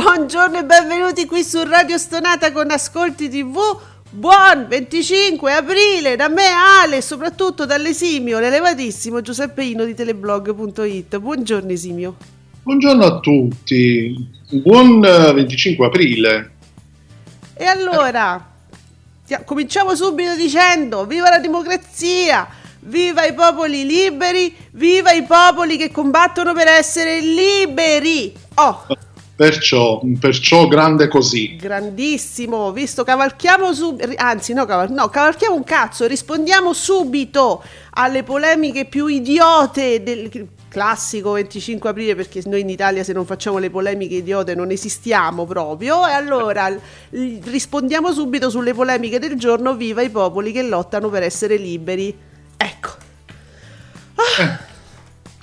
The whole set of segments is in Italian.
Buongiorno e benvenuti qui su Radio Stonata con Ascolti TV. Buon 25 aprile da me Ale e soprattutto dall'esimio, l'elevatissimo Giuseppe Ino di teleblog.it. Buongiorno esimio. Buongiorno a tutti, buon 25 eh, aprile. E allora, cominciamo subito dicendo viva la democrazia, viva i popoli liberi, viva i popoli che combattono per essere liberi. Oh! Perciò, perciò grande così. Grandissimo, visto, cavalchiamo subito, anzi no, caval- no, cavalchiamo un cazzo, rispondiamo subito alle polemiche più idiote del classico 25 aprile, perché noi in Italia se non facciamo le polemiche idiote non esistiamo proprio, e allora rispondiamo subito sulle polemiche del giorno, viva i popoli che lottano per essere liberi. Ecco. Ah. Eh.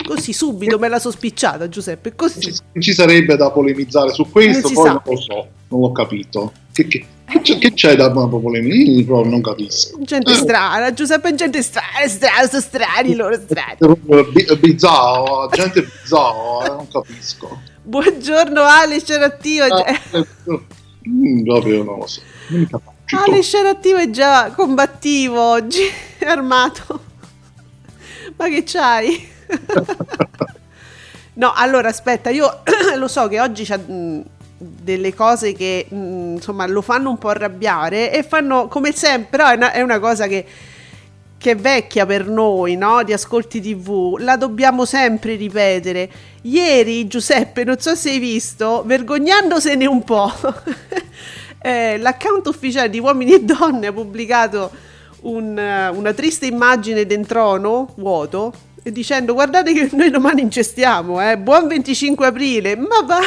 Così subito me la so spicciata, Giuseppe. Così. Ci, ci sarebbe da polemizzare su questo, poi sa. non lo so, non l'ho capito. Che, che, che, che c'è da polemizzare? Io non capisco. Gente eh. strana, Giuseppe, gente strana, strana, sono strani loro strani. Bizzao, gente bizzao, eh, non capisco. Buongiorno Ale, c'era attivo. Ah, eh, mm, proprio non lo so. Ale c'era attivo è già combattivo oggi, armato. Ma che c'hai? no, allora aspetta, io lo so che oggi c'è delle cose che insomma lo fanno un po' arrabbiare e fanno come sempre, però è una, è una cosa che, che, è vecchia per noi, no? Di ascolti TV, la dobbiamo sempre ripetere. Ieri Giuseppe, non so se hai visto, vergognandosene un po', eh, l'account ufficiale di Uomini e Donne ha pubblicato un, una triste immagine d'entrono vuoto dicendo guardate che noi domani incestiamo, eh? buon 25 aprile, ma va...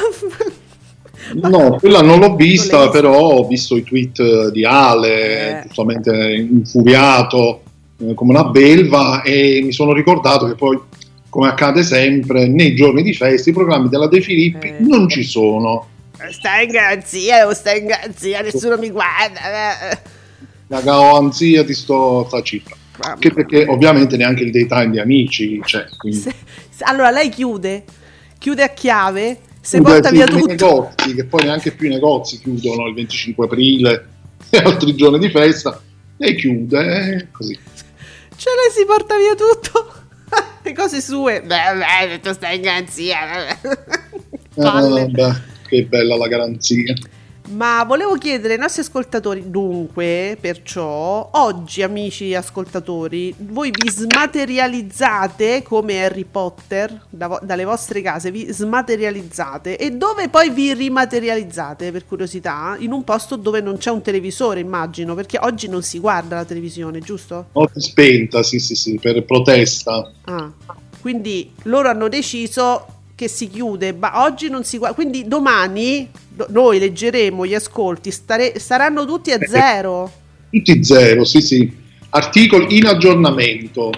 No, quella non l'ho vista, non però ho visto i tweet di Ale, eh. giustamente infuriato eh, come una belva e mi sono ricordato che poi, come accade sempre, nei giorni di festa i programmi della De Filippi eh. non ci sono. Stai in garanzia, devo stare in garanzia, nessuno mi guarda. Eh. La garanzia di sto, sta cifra. Anche perché ovviamente neanche il daytime di amici c'è. Se, se, allora lei chiude, chiude a chiave, se porta via tutto. negozi, che poi neanche più i negozi chiudono il 25 aprile e altri giorni di festa, e chiude, eh, così. Cioè lei si porta via tutto, le cose sue. Beh, beh, tu stai in garanzia. Eh, beh, che bella la garanzia. Ma volevo chiedere ai nostri ascoltatori, dunque, perciò, oggi amici ascoltatori, voi vi smaterializzate come Harry Potter da, dalle vostre case, vi smaterializzate e dove poi vi rimaterializzate, per curiosità, in un posto dove non c'è un televisore, immagino, perché oggi non si guarda la televisione, giusto? Notte spenta, sì, sì, sì, per protesta. Ah, quindi loro hanno deciso che si chiude, ma oggi non si guarda. Quindi domani noi leggeremo gli ascolti, stare, saranno tutti a eh, zero. Tutti zero, sì, sì. Articoli in aggiornamento,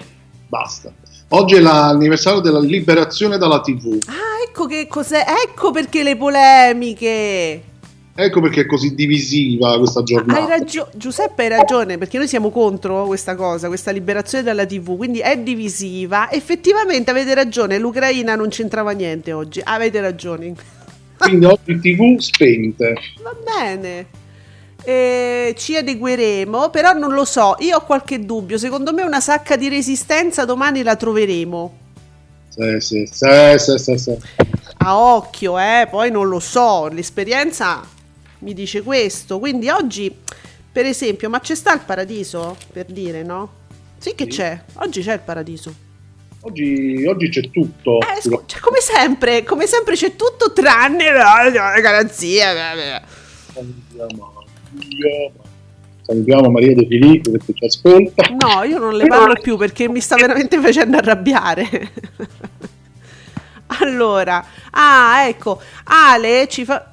basta. Oggi è l'anniversario della liberazione dalla TV. Ah, ecco che cos'è. Ecco perché le polemiche. Ecco perché è così divisiva questa giornata. Hai ragione, Giuseppe hai ragione, perché noi siamo contro questa cosa, questa liberazione dalla TV, quindi è divisiva. Effettivamente avete ragione, l'Ucraina non c'entrava niente oggi, avete ragione. Quindi oggi TV spente. Va bene. E ci adegueremo, però non lo so, io ho qualche dubbio, secondo me una sacca di resistenza domani la troveremo. Sì, sì, sì, sì, sì, sì. A occhio, eh, poi non lo so, l'esperienza mi dice questo, quindi oggi, per esempio, ma c'è sta il paradiso, per dire, no? Sì che sì. c'è, oggi c'è il paradiso. Oggi, oggi c'è tutto. Eh, scu- cioè, come sempre, come sempre c'è tutto tranne la garanzia. Salutiamo, salutiamo Maria De Filippo che ci ascolta. No, io non le parlo più perché mi sta veramente facendo arrabbiare. allora, ah, ecco, Ale ci fa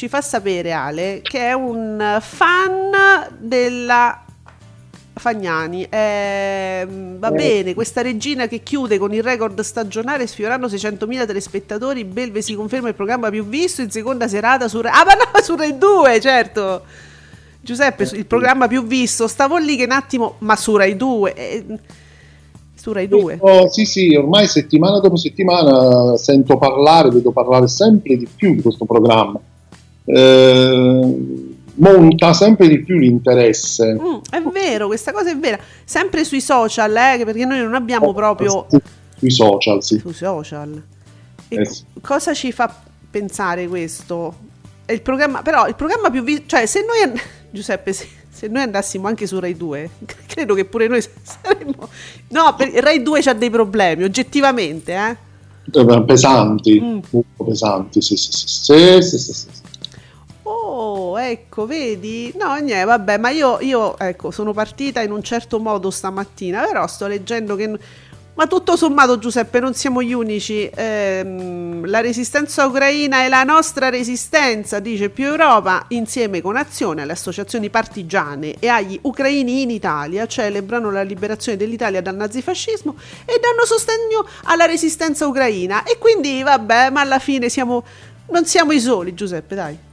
ci fa sapere Ale che è un fan della Fagnani, eh, va bene, questa regina che chiude con il record stagionale sfiorando 600.000 telespettatori, Belve si conferma il programma più visto in seconda serata su Rai... Ah, ma no, su Rai 2, certo! Giuseppe, il programma più visto, stavo lì che un attimo, ma su Rai 2... Eh, su Rai 2. Oh, sì, sì, ormai settimana dopo settimana sento parlare, vedo parlare sempre di più di questo programma. Eh, monta sempre di più l'interesse. Mm, è vero, questa cosa è vera. Sempre sui social, eh, perché noi non abbiamo oh, proprio... Sui social, sì. Sui social. Eh sì. cosa ci fa pensare questo? È il programma, però il programma più visto... Cioè, se noi... Giuseppe, se, se, noi andassimo anche su Rai 2, credo che pure noi saremmo... No, per, Rai 2 c'ha dei problemi, oggettivamente, eh? eh pesanti, mm. molto pesanti, sì, sì, sì, sì, sì, sì. Oh, ecco, vedi? No, niente, vabbè, ma io, io, ecco, sono partita in un certo modo stamattina, però sto leggendo che... Ma tutto sommato, Giuseppe, non siamo gli unici. Ehm, la resistenza ucraina è la nostra resistenza, dice più Europa, insieme con Azione, alle associazioni partigiane e agli ucraini in Italia, celebrano la liberazione dell'Italia dal nazifascismo e danno sostegno alla resistenza ucraina. E quindi, vabbè, ma alla fine siamo... non siamo i soli, Giuseppe, dai.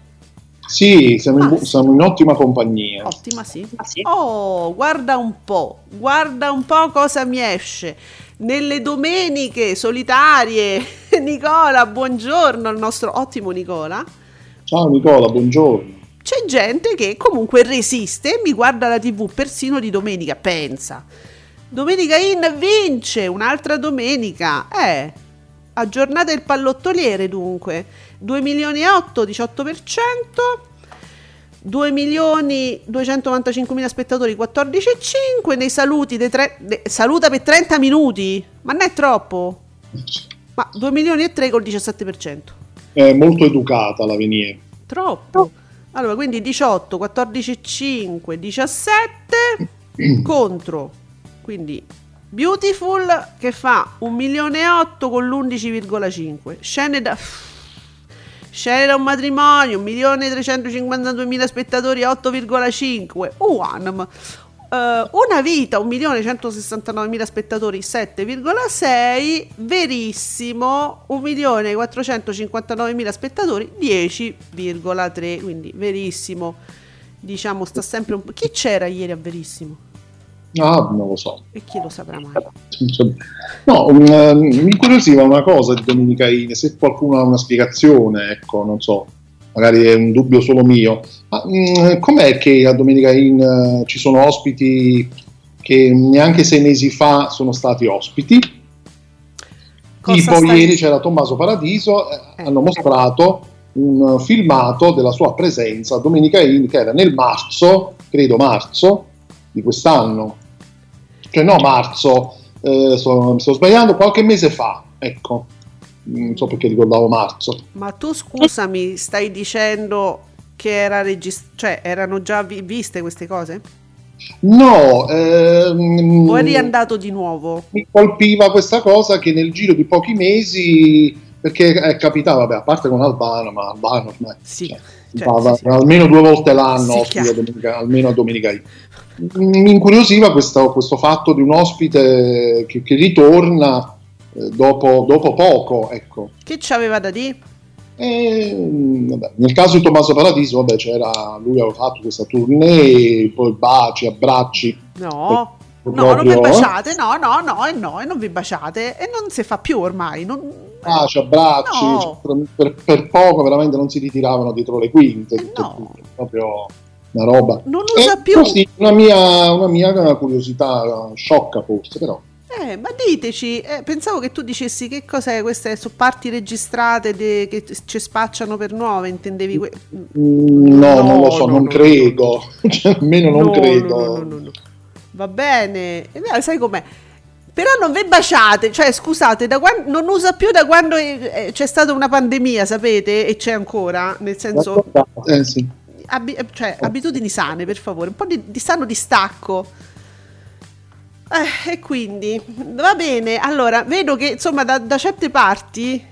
Sì, siamo, in, siamo in, ottima compagnia. Ottima, sì. Ah, sì. Oh, guarda un po', guarda un po' cosa mi esce. Nelle domeniche solitarie, Nicola, buongiorno al nostro ottimo Nicola. Ciao Nicola, buongiorno. C'è gente che comunque resiste e mi guarda la tv persino di domenica, pensa. Domenica in vince, un'altra domenica. Eh, aggiornate il pallottoliere dunque 2 milioni e 8 18% 2 milioni 295 mila spettatori 14,5 nei saluti dei tre, de, saluta per 30 minuti ma non è troppo. Ma 2 milioni e 3 col 17% è molto educata la Venier. Troppo. Allora quindi 18 14,5 17 contro. Quindi Beautiful che fa 1 milione e 8 con l'11,5. Scene da... Scene da un matrimonio, 1.352.000 spettatori, 8,5. One. Uh, una vita, 1.169.000 spettatori, 7,6. Verissimo, 1.459.000 spettatori, 10,3. Quindi verissimo. Diciamo, sta sempre un po'. Chi c'era ieri a Verissimo? Ah, non lo so. E chi lo saprà mai? No, um, mi incuriosiva una cosa di Domenica Ine, se qualcuno ha una spiegazione, ecco, non so, magari è un dubbio solo mio, ma um, com'è che a Domenica In uh, ci sono ospiti che neanche sei mesi fa sono stati ospiti? Cosa tipo stai... ieri c'era Tommaso Paradiso, eh, eh. hanno mostrato un filmato della sua presenza a Domenica In che era nel marzo, credo marzo, di quest'anno cioè no marzo, eh, sto, mi sto sbagliando, qualche mese fa, ecco, non so perché ricordavo marzo. Ma tu scusami, stai dicendo che era regist- cioè, erano già vi- viste queste cose? No, ehm, o eri andato di nuovo? Mi colpiva questa cosa che nel giro di pochi mesi, perché è capitato, vabbè, a parte con Albano, ma Albano ormai sì, cioè, cioè, sì, almeno due volte l'anno, domenica, almeno a Domenica mi incuriosiva questo, questo, fatto di un ospite che, che ritorna eh, dopo, dopo, poco. Ecco. Che ci aveva da dire? E, vabbè, nel caso di Tommaso Paradiso, vabbè, c'era, lui aveva fatto questa tournée, poi baci, abbracci. No, no, proprio, non vi baciate, no, no, no, e no, e non vi baciate, e non si fa più ormai. Non, baci, abbracci, no. cioè, per, per, poco veramente non si ritiravano dietro le quinte, eh no. proprio una roba. Non usa più. Così, una mia, una mia curiosità sciocca forse, però. Eh, ma diteci, eh, pensavo che tu dicessi che cos'è queste sono parti registrate de, che ci spacciano per nuove, intendevi? Que- mm, no, no, non lo so, no, non no, credo, cioè, almeno non credo. Va bene, sai com'è? Però non vi baciate, cioè scusate, quando, non usa più da quando è, c'è stata una pandemia, sapete? E c'è ancora, nel senso... Eh, sì. Abi- cioè, abitudini sane, per favore, un po' di, di sano distacco. Eh, e quindi va bene. Allora, vedo che insomma da, da certe parti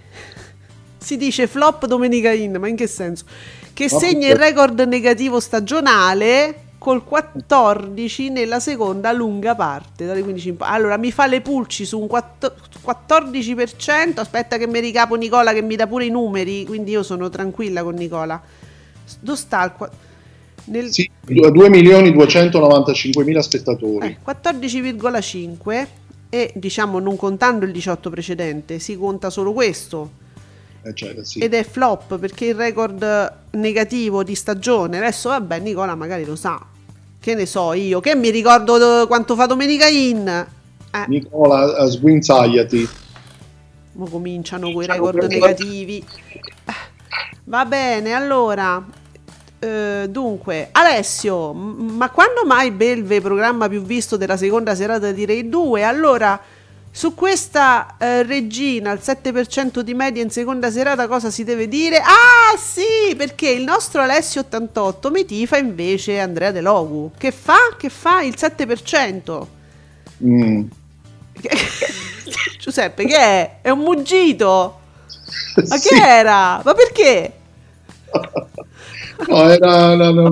si dice flop Domenica In, ma in che senso? Che segna il record negativo stagionale col 14 nella seconda lunga parte. Dalle 15 in Allora mi fa le pulci su un 14%. Aspetta che mi ricapo Nicola che mi dà pure i numeri, quindi io sono tranquilla con Nicola. Dove sta il 14%? Nel... Sì, 2 milioni 295 mila spettatori. Eh, 14,5 e diciamo non contando il 18 precedente, si conta solo questo. Eh, cioè, sì. Ed è flop perché il record negativo di stagione, adesso vabbè Nicola magari lo sa, che ne so io, che mi ricordo quanto fa Domenica In. Eh. Nicola, uh, sguinzagliati. Mo cominciano quei record negativi. Eh, va bene, allora eh, dunque, Alessio, ma quando mai Belve programma più visto della seconda serata di Rai 2? Allora, su questa eh, regina al 7% di media in seconda serata cosa si deve dire? Ah sì, perché il nostro Alessio 88 mi tifa invece Andrea De Logu. Che fa? Che fa il 7%? Mm. Giuseppe, che è? È un muggito? Ma sì. che era? Ma perché? No, era, era, no,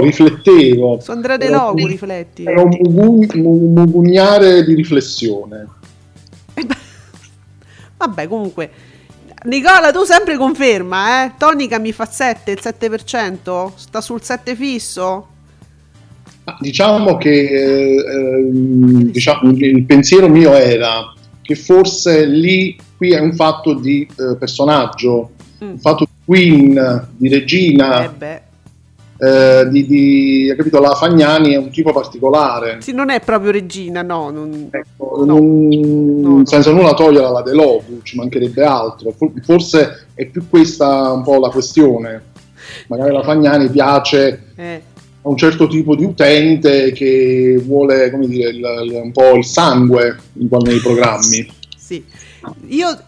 riflettevo. Su Andrea De Logu rifletti. Era un, un mugugnare di riflessione. Vabbè, comunque. Nicola, tu sempre conferma, eh? Tonica mi fa 7, il 7%? Sta sul 7 fisso? Diciamo che eh, diciamo, il pensiero mio era che forse lì qui è un fatto di eh, personaggio, mm. un fatto Queen, di Regina. Eh eh, di, di capito, la Fagnani è un tipo particolare. Sì, non è proprio Regina, no. Non, ecco, no. Non, no, senza nulla togliere la De Logu, ci mancherebbe altro. Forse è più questa un po' la questione. Magari la Fagnani piace eh. a un certo tipo di utente che vuole, come dire, il, il, un po' il sangue in, nei programmi. Sì, io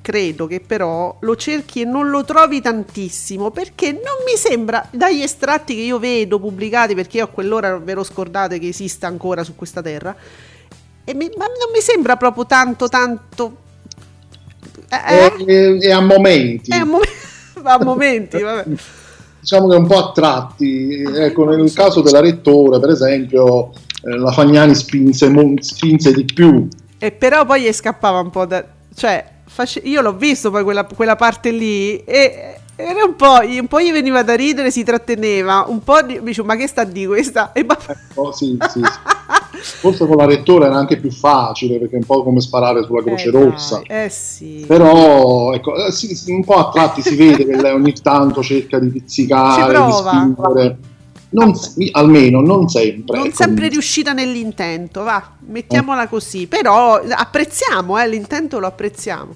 credo che però lo cerchi e non lo trovi tantissimo perché non mi sembra dagli estratti che io vedo pubblicati perché io a quell'ora ve lo scordate che esista ancora su questa terra mi, ma non mi sembra proprio tanto tanto eh? e, e, a momenti e a, mom- a momenti vabbè. diciamo che un po' a tratti ecco nel caso della rettora per esempio eh, la Fagnani spinse, spinse di più e però poi gli scappava un po' da cioè face- io l'ho visto poi quella, quella parte lì e era un po', un po' gli veniva da ridere, si tratteneva, un po' di, dice, ma che sta di questa? E ba- ecco, sì, sì, sì. Forse con la rettora era anche più facile perché è un po' come sparare sulla eh, Croce eh, Rossa. Eh sì. Però ecco, eh, sì, un po' a tratti si vede che lei ogni tanto cerca di pizzicare, di spingere non, almeno non sempre. Non sempre riuscita nell'intento, va, mettiamola così, però apprezziamo, eh, l'intento lo apprezziamo.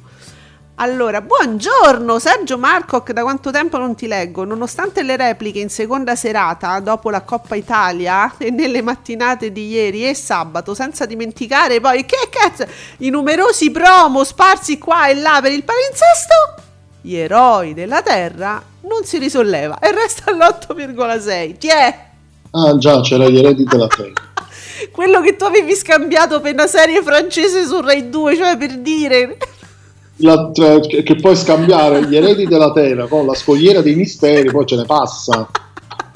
Allora, buongiorno Sergio Marcoc, da quanto tempo non ti leggo? Nonostante le repliche in seconda serata dopo la Coppa Italia e nelle mattinate di ieri e sabato, senza dimenticare poi che cazzo, i numerosi promo sparsi qua e là per il palinsesto, gli eroi della Terra non si risolleva e resta all'8,6. Ti è? Ah già, c'era gli eredi della Terra. Quello che tu avevi scambiato per una serie francese su Rai 2, cioè per dire... La, cioè, che puoi scambiare gli eredi della Terra con la scogliera dei misteri, poi ce ne passa.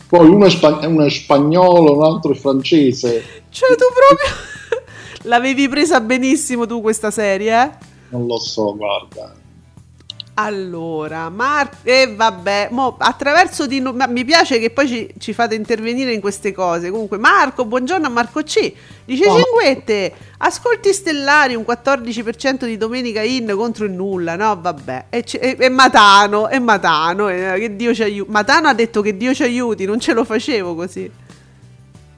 Poi uno è, spa- uno è spagnolo, un altro è francese. Cioè tu proprio... L'avevi presa benissimo tu questa serie, eh? Non lo so, guarda Allora, Marco, e eh, vabbè, mo, attraverso di no- mi piace che poi ci, ci, fate intervenire in queste cose. Comunque, Marco, buongiorno a Marco C. Dice oh. Cinguette, ascolti stellari, un 14% di domenica in contro il nulla. No, vabbè, e, e, e Matano, e Matano, e, che Dio ci aiuti. Matano ha detto che Dio ci aiuti, non ce lo facevo così.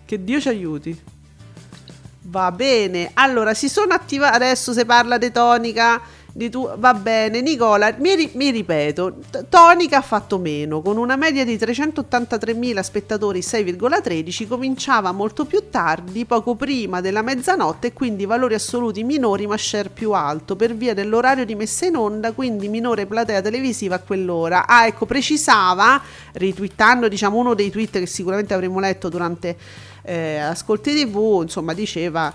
Che Dio ci aiuti. Va bene, allora si sono attivati. Adesso si parla di tonica di tu, va bene, Nicola, mi, mi ripeto, Tonica ha fatto meno, con una media di 383.000 spettatori 6,13, cominciava molto più tardi, poco prima della mezzanotte, quindi valori assoluti minori ma share più alto, per via dell'orario di messa in onda, quindi minore platea televisiva a quell'ora. Ah, ecco, precisava, ritwittando diciamo uno dei tweet che sicuramente avremmo letto durante eh, Ascolti TV, insomma, diceva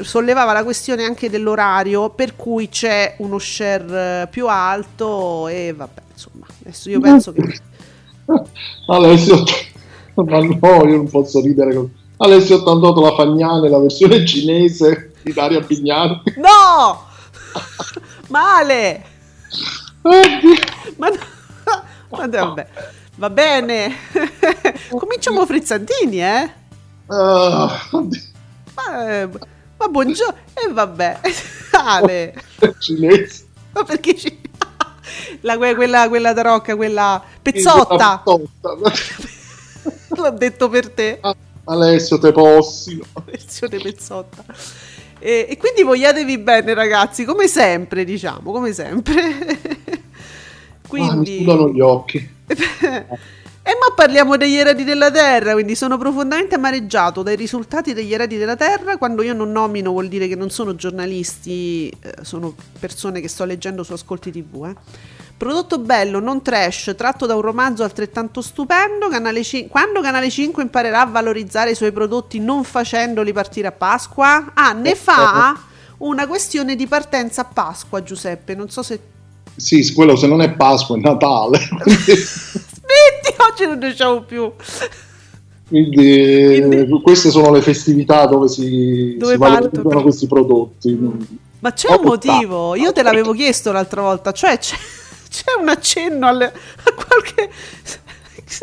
sollevava la questione anche dell'orario per cui c'è uno share più alto e vabbè insomma adesso io penso che Alessio ma no io non posso ridere con... Alessio 88 la Fagnane la versione cinese di Daria Bignani no! Male! Ma, no. ma vabbè. Va bene. Cominciamo frizzantini eh? Uh, eh, ma buongiorno. E vabbè. Ale. Cinese. Ma perché ci... La, quella, quella da rocca, quella pezzotta. L'ho detto per te. Ah, Alessio te possi. Versione pezzotta. E, e, quindi vogliatevi bene ragazzi, come sempre diciamo, come sempre. quindi... Ah, mi gli occhi. E ma parliamo degli eredi della Terra, quindi sono profondamente amareggiato dai risultati degli eredi della Terra. Quando io non nomino vuol dire che non sono giornalisti, eh, sono persone che sto leggendo su Ascolti TV. Eh. Prodotto bello, non trash, tratto da un romanzo altrettanto stupendo. Canale C- quando Canale 5 imparerà a valorizzare i suoi prodotti non facendoli partire a Pasqua? Ah, ne fa una questione di partenza a Pasqua, Giuseppe. Non so se. Sì, quello se non è Pasqua è Natale. Smetti, oggi non riusciamo più. Quindi, Quindi, queste sono le festività dove si, dove si valorizzano questi prodotti. Ma c'è un motivo, io te l'avevo chiesto l'altra volta, cioè c'è, c'è un accenno alle, a qualche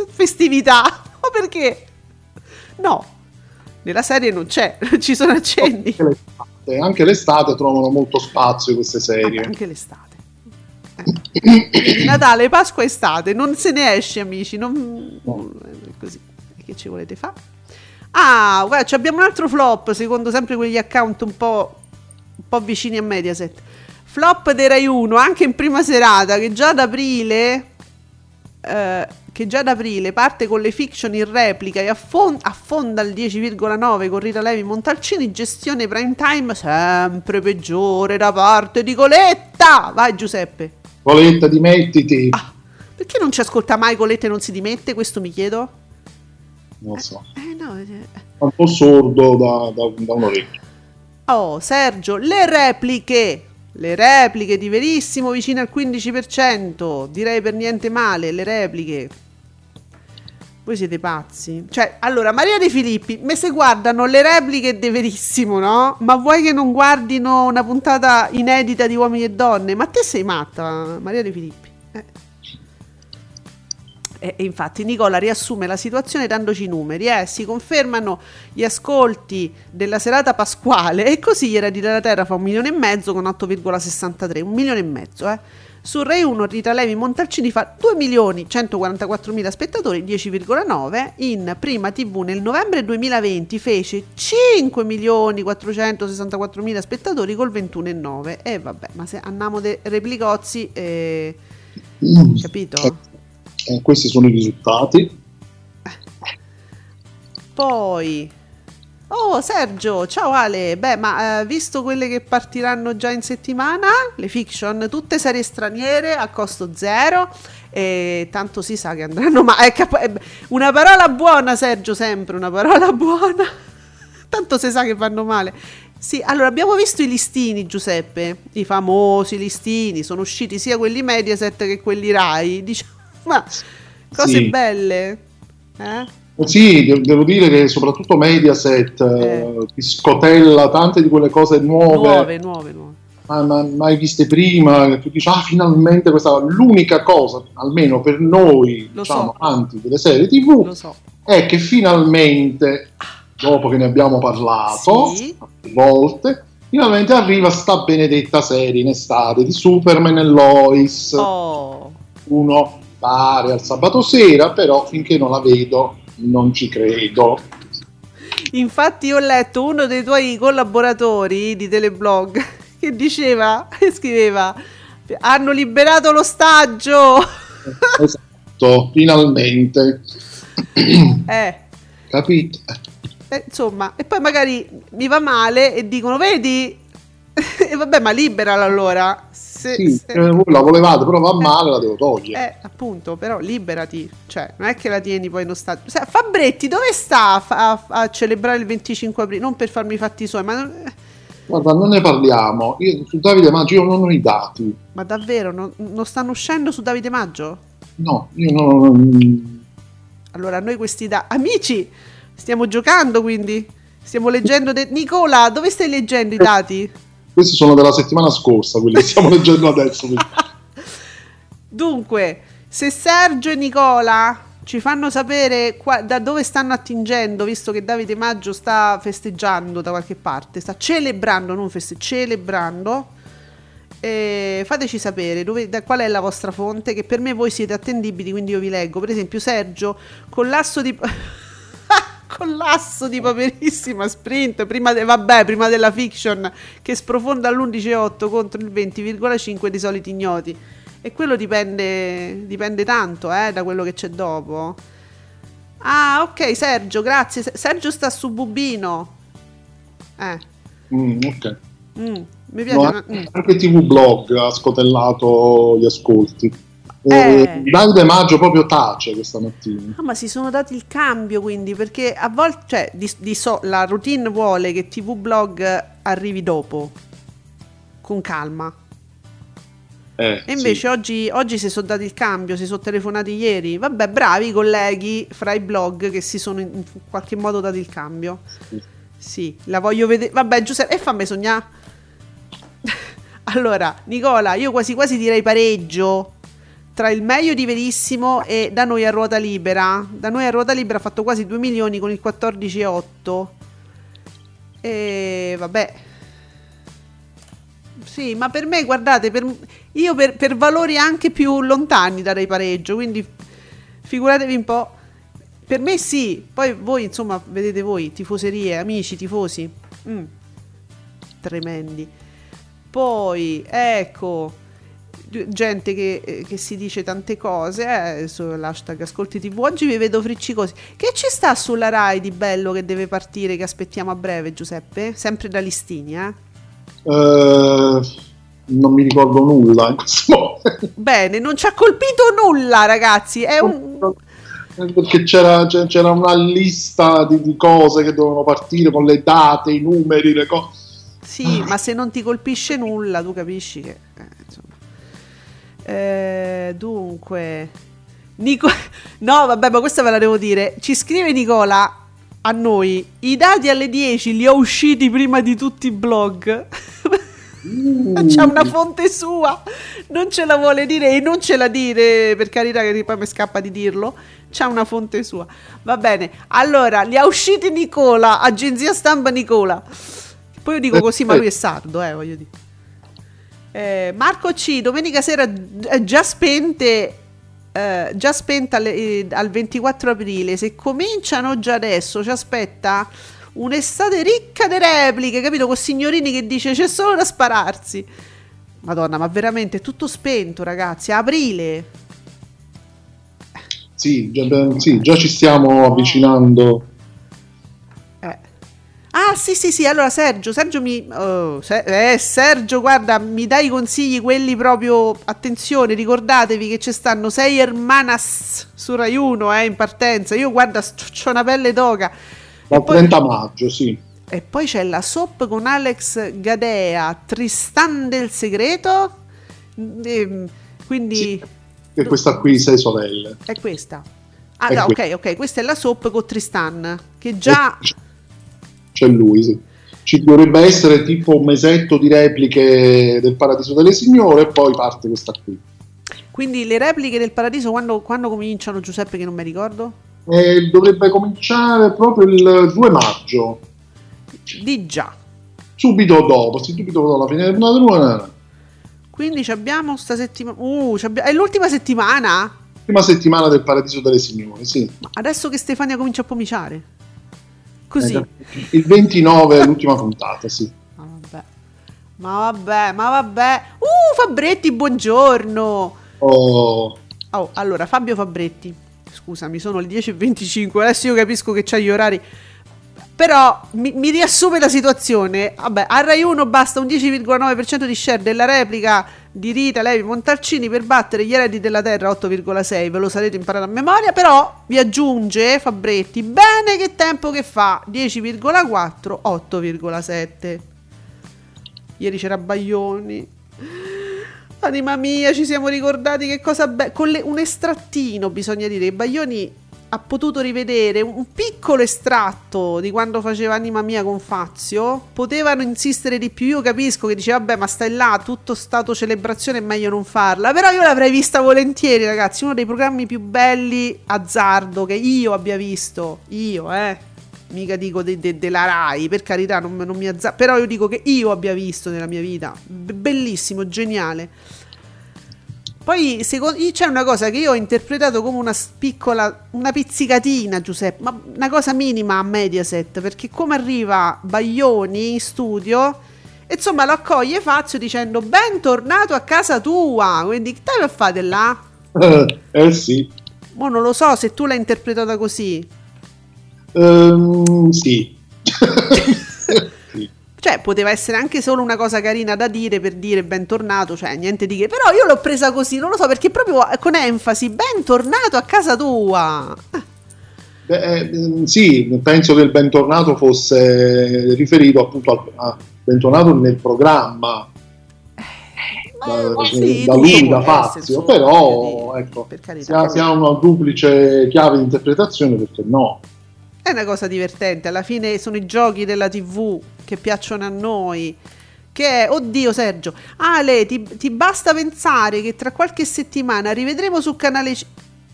festività, ma perché? No, nella serie non c'è, ci sono accenni. Anche l'estate, anche l'estate trovano molto spazio queste serie. Anche l'estate. Natale, Pasqua, estate, non se ne esce, amici. Non... No. Così, che ci volete fare? Ah, guarda, abbiamo un altro flop, secondo sempre quegli account un po', un po' vicini a Mediaset. Flop dei Rai 1, anche in prima serata, che già ad aprile. Eh, che già ad aprile parte con le fiction in replica e affon- affonda il 10,9 con Rita Levi Montalcini, gestione prime time sempre peggiore da parte di Coletta. Vai Giuseppe. Coletta, dimettiti. Ah, perché non ci ascolta mai Coletta e non si dimette? Questo mi chiedo. Non so. Eh, eh, no, eh. Un po' sordo da, da, da un orecchio. Oh, Sergio, le repliche. Le repliche di verissimo vicino al 15%. Direi per niente male, le repliche. Voi siete pazzi. Cioè, allora, Maria De Filippi, me se guardano le repliche di verissimo, no? Ma vuoi che non guardino una puntata inedita di uomini e donne? Ma te sei matta, Maria De Filippi. Eh. E, infatti Nicola riassume la situazione dandoci i numeri, eh? si confermano gli ascolti della serata pasquale e così gli eredi della Terra fa un milione e mezzo con 8,63, un milione e mezzo, eh? Su Rai 1 Rita Levi Montalcini fa 2 milioni 144 mila spettatori, 10,9. In prima TV nel novembre 2020 fece 5 milioni 464 mila spettatori col 21,9. E vabbè, ma se andiamo dei replicozzi, eh, mm. capito? Eh, questi sono i risultati. Poi Oh Sergio, ciao Ale, beh ma eh, visto quelle che partiranno già in settimana, le fiction, tutte serie straniere a costo zero e tanto si sa che andranno ma è cap- una parola buona Sergio sempre, una parola buona, tanto si sa che vanno male. Sì, allora abbiamo visto i listini Giuseppe, i famosi listini, sono usciti sia quelli Mediaset che quelli Rai, diciamo, ma cose sì. belle, eh? Sì, devo dire che soprattutto Mediaset eh. eh. scotella tante di quelle cose nuove. Nuove, nuove, nuove. mai viste prima, tu dici, ah, finalmente questa l'unica cosa, almeno per noi, Lo diciamo, so. amanti delle serie TV, Lo so. è che finalmente, dopo che ne abbiamo parlato, Sì. volte, finalmente arriva sta benedetta serie in estate di Superman e Lois. Oh. Uno pare al sabato sera, però finché non la vedo non ci credo. Infatti ho letto uno dei tuoi collaboratori di Teleblog che diceva e scriveva hanno liberato l'ostaggio. Esatto, finalmente. eh, Capito? eh, insomma, e poi magari mi va male e dicono vedi e vabbè, ma liberala allora. Se, Sì, se- eh, voi la volevate, però va male, la devo togliere. Eh, appunto, però liberati, cioè, non è che la tieni poi in ostaggio. Sa- Fabretti, dove sta a, a- celebrare il 25 aprile? Non per farmi i fatti suoi, ma, non- eh, Guarda, non ne parliamo. Io su Davide Maggio io non ho i dati. ma davvero, non, non stanno uscendo su Davide Maggio? No, io non. Allora, noi questi da amici stiamo giocando, quindi stiamo leggendo. de- Nicola, dove stai leggendo i dati? Questi sono della settimana scorsa, quelli che stiamo leggendo adesso. Dunque, se Sergio e Nicola ci fanno sapere qua- da dove stanno attingendo, visto che Davide Maggio sta festeggiando da qualche parte, sta celebrando, non feste, celebrando. eh, fateci sapere dove- da qual è la vostra fonte, che per me voi siete attendibili, quindi io vi leggo. Per esempio, Sergio, collasso di. collasso di paperissima sprint prima, de- vabbè, prima della fiction che sprofonda all'11,8 contro il 20,5 di soliti ignoti e quello dipende, dipende tanto eh, da quello che c'è dopo ah ok Sergio grazie Se- Sergio sta su Bubino eh Mm, ok. mm, mi piace No, una- mm. anche TV Blog ha scotellato gli ascolti. Eh. Davide Maggio proprio tace questa mattina. Ah, ma si sono dati il cambio quindi perché a volte cioè, di, di so- la routine vuole che TV Blog arrivi dopo con calma Eh, E invece oggi, oggi si sono dati il cambio, si sono telefonati ieri. Vabbè, bravi colleghi fra i blog che si sono in in qualche modo dati il cambio. sì. Sì, la voglio vedere. Vabbè, Giuseppe, e fammi sognare. allora, Nicola, io quasi quasi direi pareggio tra il meglio di Verissimo e da noi a ruota libera. Da noi a ruota libera ha fatto quasi 2 milioni con il 14,8. E vabbè. Sì, ma per me, guardate, per- io per, per valori anche più lontani darei pareggio, quindi figuratevi un po'. Per me sì, poi voi insomma vedete voi, tifoserie, amici, tifosi, Mm. tremendi. Poi ecco, gente che, eh, che si dice tante cose, eh, sull'hashtag Ascolti TV, oggi vi vedo friccicosi. Che ci sta sulla Rai di bello che deve partire, che aspettiamo a breve Giuseppe? Sempre da listini, eh? Eh, non mi ricordo nulla in questo momento. Bene, non ci ha colpito nulla ragazzi, è un... Perché c'era, c'era- c'era una lista di, di cose che dovevano partire con le date, i numeri, le cose. Sì, ma se non ti colpisce nulla, tu capisci che... eh, dunque... Nico... No, vabbè, ma questa ve la devo dire. Ci scrive Nicola a noi. I dati alle 10 li ho usciti prima di tutti i blog. C'ha una fonte sua, non ce la vuole dire e non ce la dire, per carità che poi mi scappa di dirlo. C'ha una fonte sua. Va bene. Allora, li ha usciti Nicola, agenzia stampa Nicola. Poi io dico così, ma lui è sardo, eh, voglio dire. Eh, Marco C, domenica sera eh, già spente, eh, già spenta alle- eh, al 24 aprile. Se cominciano già adesso, ci aspetta un'estate ricca di repliche, capito? Con signorini che dice c'è solo da spararsi. Madonna, ma veramente è tutto spento, ragazzi. Aprile. Sì, già, sì, già ci stiamo avvicinando. Ah, sì, sì, sì. Allora, Sergio, Sergio mi. oh, Se- eh, Sergio, guarda, mi dai i consigli, quelli proprio. Attenzione, ricordatevi che ci stanno sei hermanas su Rai 1, eh, in partenza. Io, guarda, ho una pelle d'oca. Dal poi- 30 maggio, sì. E poi c'è la soap con Alex Gadea, Tristan del segreto. Ehm, quindi Sì. E questa qui, Sei sorelle. è questa. Ah, no, ok, ok. Questa è la soap con Tristan. Che già. C'è lui, sì. ci dovrebbe essere tipo un mesetto di repliche del Paradiso delle Signore e poi parte questa qui. Quindi le repliche del Paradiso quando, quando cominciano Giuseppe che non mi ricordo? Eh, dovrebbe cominciare proprio il 2 maggio. Di già. Subito dopo, subito dopo la fine del puntata. Quindi abbiamo sta settimana. Uh, è l'ultima settimana? Prima settimana del Paradiso delle Signore, sì. Adesso che Stefania comincia a pomiciare. Così. Eh, il 29 è l'ultima puntata, sì. Ma vabbè. Ma vabbè, ma vabbè. Uh, Fabretti, buongiorno. Oh. oh allora, Fabio Fabretti. Scusami, sono le 10.25. Adesso io capisco che c'hai gli orari. Però mi, mi, riassume la situazione. Vabbè, a Rai 1 basta un 10,9% di share della replica di Rita Levi Montalcini per battere gli eredi della Terra 8,6. Ve lo sarete imparato a memoria. Però vi aggiunge Fabretti. Bene che tempo che fa? 10,4, 8,7. Ieri c'era Baglioni. Anima mia, ci siamo ricordati che cosa bella. Con le, un estrattino bisogna dire. Baglioni ha potuto rivedere un piccolo estratto di quando faceva Anima Mia con Fazio, potevano insistere di più. Io capisco che dice, vabbè, ma stai là, tutto stato celebrazione, è meglio non farla. Però io l'avrei vista volentieri, ragazzi. Uno dei programmi più belli azzardo che io abbia visto. Io, eh. Mica dico de- de- della Rai, per carità, non, non mi azzardo. Però io dico che io abbia visto nella mia vita. Bellissimo, geniale. Poi secondo, c'è una cosa che io ho interpretato come una piccola, una pizzicatina, Giuseppe, ma una cosa minima a Mediaset, perché come arriva Baglioni in studio, insomma lo accoglie Fazio dicendo bentornato a casa tua, quindi che stai a fare là? eh sì. Ma non lo so se tu l'hai interpretata così. Um, sì. Cioè, poteva essere anche solo una cosa carina da dire per dire bentornato, cioè niente di che. Però io l'ho presa così, non lo so, perché proprio con enfasi, bentornato a casa tua. Beh, eh, sì, penso che il bentornato fosse riferito appunto al a, bentornato nel programma. Eh, da, sì, da lui, da Fazio, però ecco, se ha, se ha una duplice chiave di interpretazione, perché no? È una cosa divertente, alla fine sono i giochi della TV che piacciono a noi. Che è, oddio Sergio, Ale, ti, ti basta pensare che tra qualche settimana rivedremo su canale... C-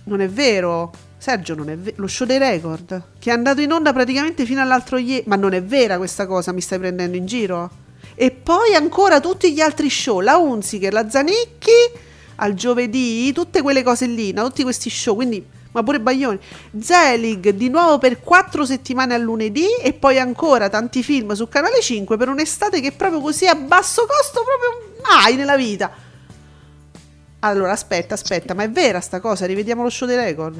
non è vero, Sergio, non è vero. Lo show dei record, che è andato in onda praticamente fino all'altro ieri. Ma non è vera questa cosa, mi stai prendendo in giro? E poi ancora tutti gli altri show, la Unziker, la Zanicchi, al giovedì, tutte quelle cose lì, no? tutti questi show. Quindi ma pure Baglioni. Zelig di nuovo per quattro settimane a lunedì e poi ancora tanti film su Canale 5 per un'estate che proprio così a basso costo proprio mai nella vita. Allora aspetta, aspetta, ma è vera sta cosa? Rivediamo lo show dei record?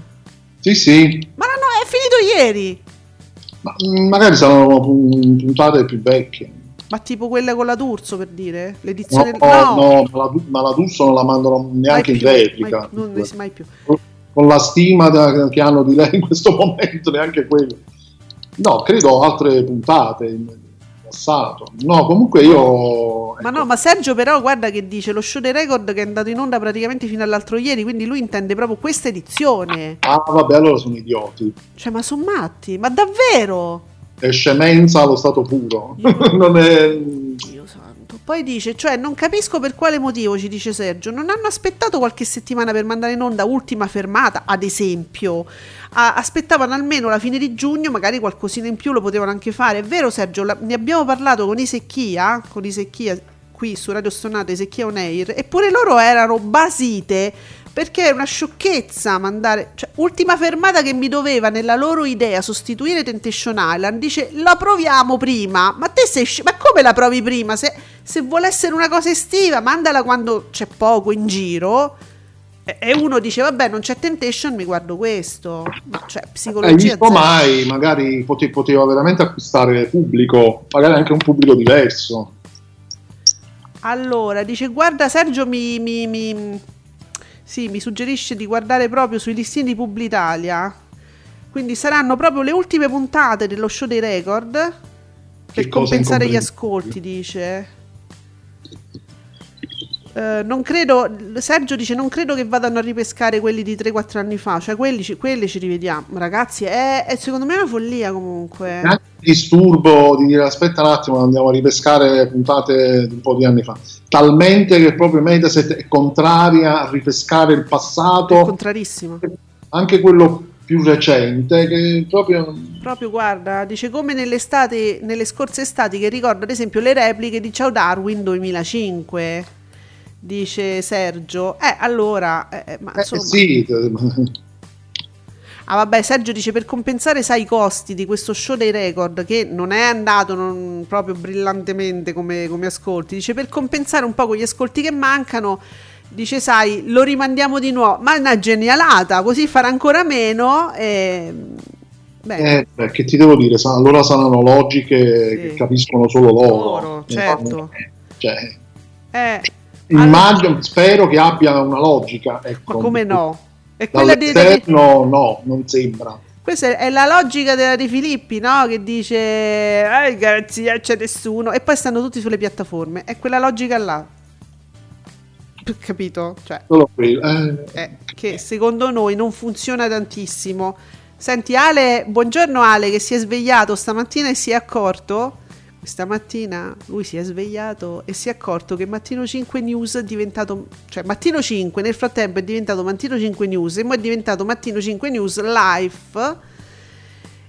Sì, sì. Ma no, no, è finito ieri. Ma mm, magari sono puntate più vecchie. Ma tipo quella con la D'Urso per dire? L'edizione no, no, no ma, la, ma la D'Urso non la mandano neanche in replica. Mai, non ne mai più con la stima da, che hanno di lei in questo momento, neanche quello. No, credo altre puntate in passato. No, comunque io... Ma ecco. no, ma Sergio però guarda che dice lo show dei record che è andato in onda praticamente fino all'altro ieri, quindi lui intende proprio questa edizione. Ah, vabbè, allora sono idioti. Cioè, ma sono matti, ma davvero? È scemenza allo stato puro. non è... Dio. Poi dice, cioè non capisco per quale motivo, ci dice Sergio, non hanno aspettato qualche settimana per mandare in onda ultima fermata, ad esempio. A- aspettavano almeno la fine di giugno, magari qualcosina in più lo potevano anche fare. È vero Sergio, la- ne abbiamo parlato con Isecchia, con Isecchia qui su Radio Stonata, Isecchia On Air, eppure loro erano basite perché è una sciocchezza mandare. Cioè, ultima fermata che mi doveva nella loro idea sostituire Temptation Island. Dice la proviamo prima. Ma te sei. Ma come la provi prima? Se, se vuole essere una cosa estiva, mandala quando c'è poco in giro. E uno dice, vabbè, non c'è Temptation, mi guardo questo. Ma cioè, psicologia. Visto mai? Magari pote- poteva veramente acquistare pubblico, magari anche un pubblico diverso. Allora, dice, guarda Sergio mi, mi, mi sì, mi suggerisce di guardare proprio sui listini di Publitalia. Quindi saranno proprio le ultime puntate dello show dei record per compensare gli ascolti, dice. Uh, non credo, Sergio dice: Non credo che vadano a ripescare quelli di 3-4 anni fa. Cioè, quelli, quelli ci rivediamo. Ragazzi, è, è, secondo me una follia comunque. Anche disturbo di dire: Aspetta un attimo, andiamo a ripescare puntate di un po' di anni fa. Talmente che proprio Mediaset è contraria a ripescare il passato. È contrarissimo. Anche quello più recente che proprio proprio guarda dice come nell'estate nelle scorse estati che ricorda ad esempio le repliche di Ciao Darwin 2005 dice Sergio. Eh, allora, eh, eh ma eh, insomma... sì. Ah vabbè, Sergio dice per compensare sai i costi di questo show dei record che non è andato non proprio brillantemente come, come ascolti, dice per compensare un po' quegli ascolti che mancano, dice sai lo rimandiamo di nuovo, ma è una genialata, così farà ancora meno e... Beh. Eh, beh, che ti devo dire, allora saranno logiche sì. che capiscono solo loro. loro certo. Cioè, eh, Immagino, allora, spero che abbia una logica. Ecco. Ma come no? È quella di... no, non sembra. Questa è la logica della di Filippi, no? Che dice, eh, garanzia c'è nessuno. E poi stanno tutti sulle piattaforme. È quella logica là. Capito? Cioè. Eh. Eh, che secondo noi non funziona tantissimo. Senti Ale, buongiorno Ale che si è svegliato stamattina e si è accorto stamattina lui si è svegliato e si è accorto che Mattino 5 News è diventato, cioè Mattino 5 nel frattempo è diventato Mattino 5 News e poi è diventato Mattino 5 News Live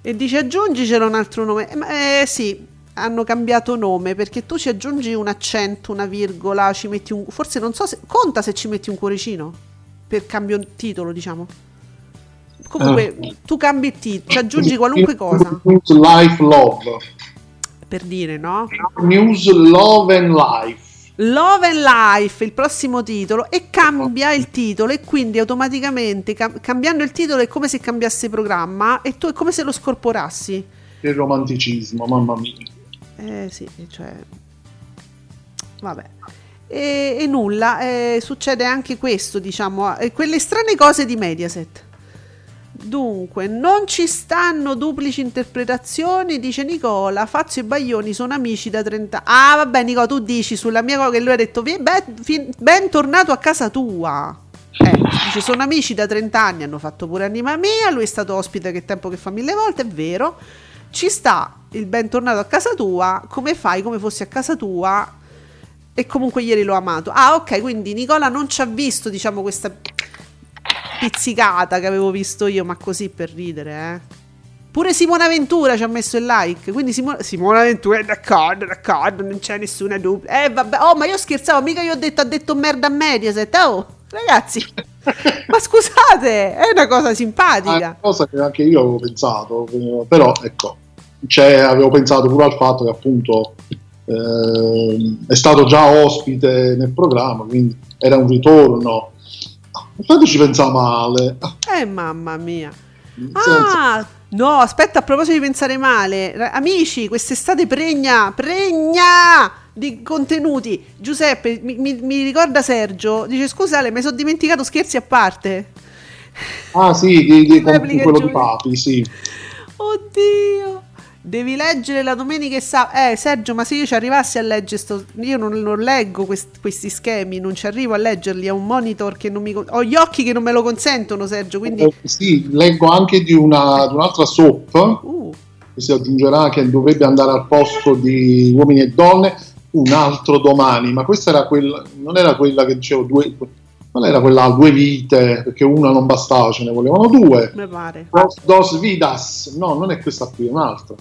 e dice aggiungicelo un altro nome. Eh, eh sì, hanno cambiato nome perché tu ci aggiungi un accento, una virgola, ci metti un... forse non so se... conta se ci metti un cuoricino per cambio titolo diciamo. Comunque uh, tu cambi il titolo, ci aggiungi qualunque cosa. Life Love per dire, no? News Love and Life. Love and Life, il prossimo titolo, e cambia il titolo e quindi automaticamente cam- cambiando il titolo è come se cambiasse programma e tu è come se lo scorporassi. Che romanticismo, mamma mia. Eh sì, cioè... Vabbè. E, e nulla, eh, succede anche questo, diciamo, eh, quelle strane cose di Mediaset. Dunque, non ci stanno duplici interpretazioni, dice Nicola. Fazio e Baglioni sono amici da 30 anni. Ah, vabbè, Nicola, tu dici sulla mia cosa che lui ha detto: ben, a casa tua. Eh, dice, sono amici da 30 anni, hanno fatto pure anima mia. Lui è stato ospite che tempo che fa mille volte, è vero. Ci sta il bentornato a casa tua. Come fai? Come fossi a casa tua? E comunque ieri l'ho amato. Ah, ok, quindi Nicola non ci ha visto, diciamo, questa pizzicata che avevo visto io, ma così per ridere, eh. Pure Simona Ventura ci ha messo il like. Quindi Simona, Simona Ventura è d'accordo, d'accordo, non c'è nessuna dubbio. Eh vabbè, oh, ma io scherzavo, mica io ho detto, ha detto merda a Mediaset. Oh, ragazzi, ma scusate, è una cosa simpatica. È una cosa che anche io avevo pensato, però ecco, cioè, avevo pensato pure al fatto che appunto eh, è stato già ospite nel programma, quindi era un ritorno Fateci pensare male. Eh, mamma mia. Ah, no, aspetta, a proposito di pensare male, amici, quest'estate pregna, pregna di contenuti. Giuseppe, mi, mi, mi ricorda Sergio, dice scusate, mi sono dimenticato scherzi a parte. Ah sì, di, di, con, quello di Papi, sì. Oddio. Devi leggere la domenica e sabato. Eh, Sergio, ma se io ci arrivassi a leggere sto... Io non, non leggo quest, questi schemi, non ci arrivo a leggerli. Ho un monitor che non mi. Ho gli occhi che non me lo consentono, Sergio. Quindi... Eh, sì, leggo anche di, una, di un'altra soap uh. che si aggiungerà che dovrebbe andare al posto di uomini e donne un altro domani. Ma questa era quella. Non era quella che dicevo due. Non era quella due vite, perché una non bastava, ce ne volevano due. Dos, dos vidas. No, non è questa qui, è un'altra.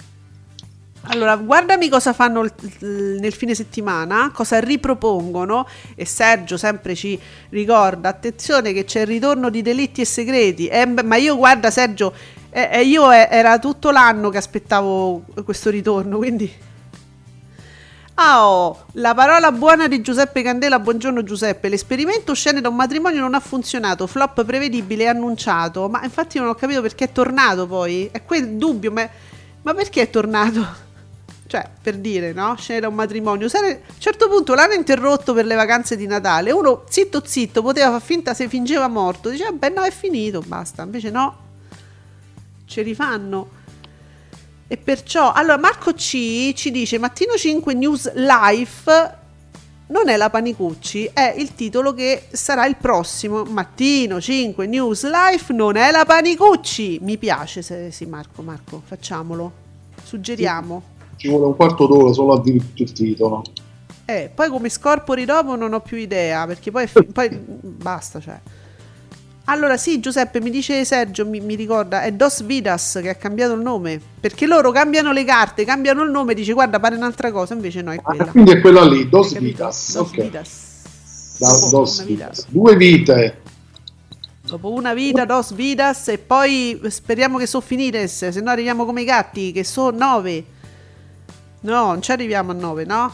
Allora, guardami cosa fanno nel fine settimana, cosa ripropongono e Sergio sempre ci ricorda, attenzione che c'è il ritorno di delitti e segreti, eh, ma io guarda Sergio, eh, eh, io eh, era tutto l'anno che aspettavo questo ritorno, quindi... Ah, oh, la parola buona di Giuseppe Candela, buongiorno Giuseppe, l'esperimento scene da un matrimonio non ha funzionato, flop prevedibile e annunciato, ma infatti non ho capito perché è tornato poi, è quel dubbio, ma, ma perché è tornato? Cioè, per dire, no? Scena un matrimonio. a un certo punto l'hanno interrotto per le vacanze di Natale. Uno, zitto zitto, poteva far finta se fingeva morto. Diceva, beh no, è finito, basta. Invece no, ci rifanno. E perciò, allora, Marco C ci dice, mattino 5 news live non è la Panicucci, è il titolo che sarà il prossimo mattino 5 News Life, non è la Panicucci. Mi piace se sì Marco, Marco, facciamolo. Suggeriamo. Ci vuole un quarto d'ora solo a tutto il titolo. Eh, poi come scorpori dopo non ho più idea, perché poi, poi basta, cioè. Allora sì, Giuseppe, mi dice Sergio, mi, mi, ricorda, è Dos Vidas che ha cambiato il nome, perché loro cambiano le carte, cambiano il nome, dice guarda pare un'altra cosa, invece no, è quella. Ah, quindi è quella lì, Dos Vidas. Dos okay. Vidas. Da, dos Vidas. Due vite. Dopo una vita, dos vidas e poi speriamo che sono finite, se no arriviamo come i gatti, che sono nove. No, non ci arriviamo a nove, no?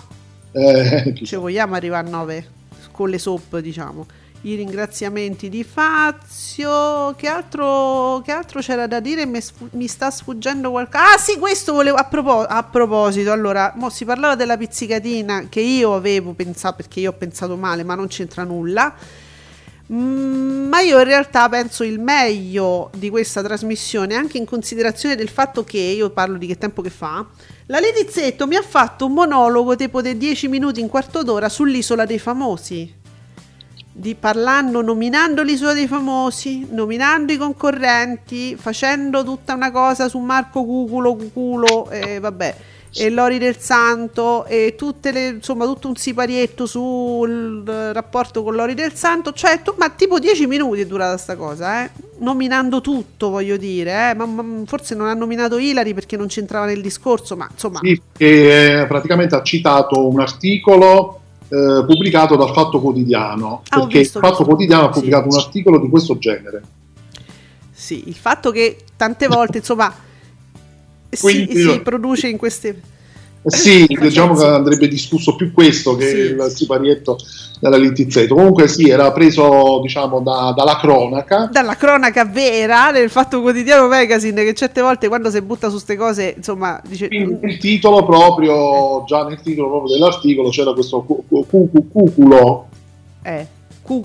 Eh, ci vogliamo arrivare a nove con le soap, diciamo i ringraziamenti di Fazio. Che altro, che altro c'era da dire? Mi, sfu- mi sta sfuggendo qualcosa. Ah, sì, questo volevo. A, propos- a proposito, allora, si parlava della pizzicatina che io avevo pensato, perché io ho pensato male, ma non c'entra nulla. Mm, ma io in realtà penso il meglio di questa trasmissione, anche in considerazione del fatto che io parlo di che tempo che fa. La Letizzetto mi ha fatto un monologo tipo di 10 minuti, in quarto d'ora sull'isola dei famosi di parlando, nominando l'isola dei famosi, nominando i concorrenti, facendo tutta una cosa su Marco Cuculo, Cuculo, e vabbè, e Lori del Santo, e tutte le, insomma, tutto un siparietto sul rapporto con Lori del Santo, cioè, tu, ma tipo 10 minuti è durata sta cosa, eh? nominando tutto, voglio dire, eh? ma, ma, forse non ha nominato Ilari perché non c'entrava nel discorso, ma insomma... Sì, che eh, praticamente ha citato un articolo eh, pubblicato dal Fatto Quotidiano, ah, perché visto, il Fatto Quotidiano ha pubblicato sì. un articolo di questo genere. Sì, il fatto che tante volte, insomma, Quindi, si, si produce in queste sì, diciamo che andrebbe discusso più questo che sì. il siparietto della Littizzetto. Comunque sì, era preso diciamo da, dalla cronaca. Dalla cronaca vera del Fatto Quotidiano Magazine che certe volte quando si butta su queste cose, insomma, dice... Il titolo proprio, già nel titolo proprio dell'articolo c'era questo cuculo. Eh.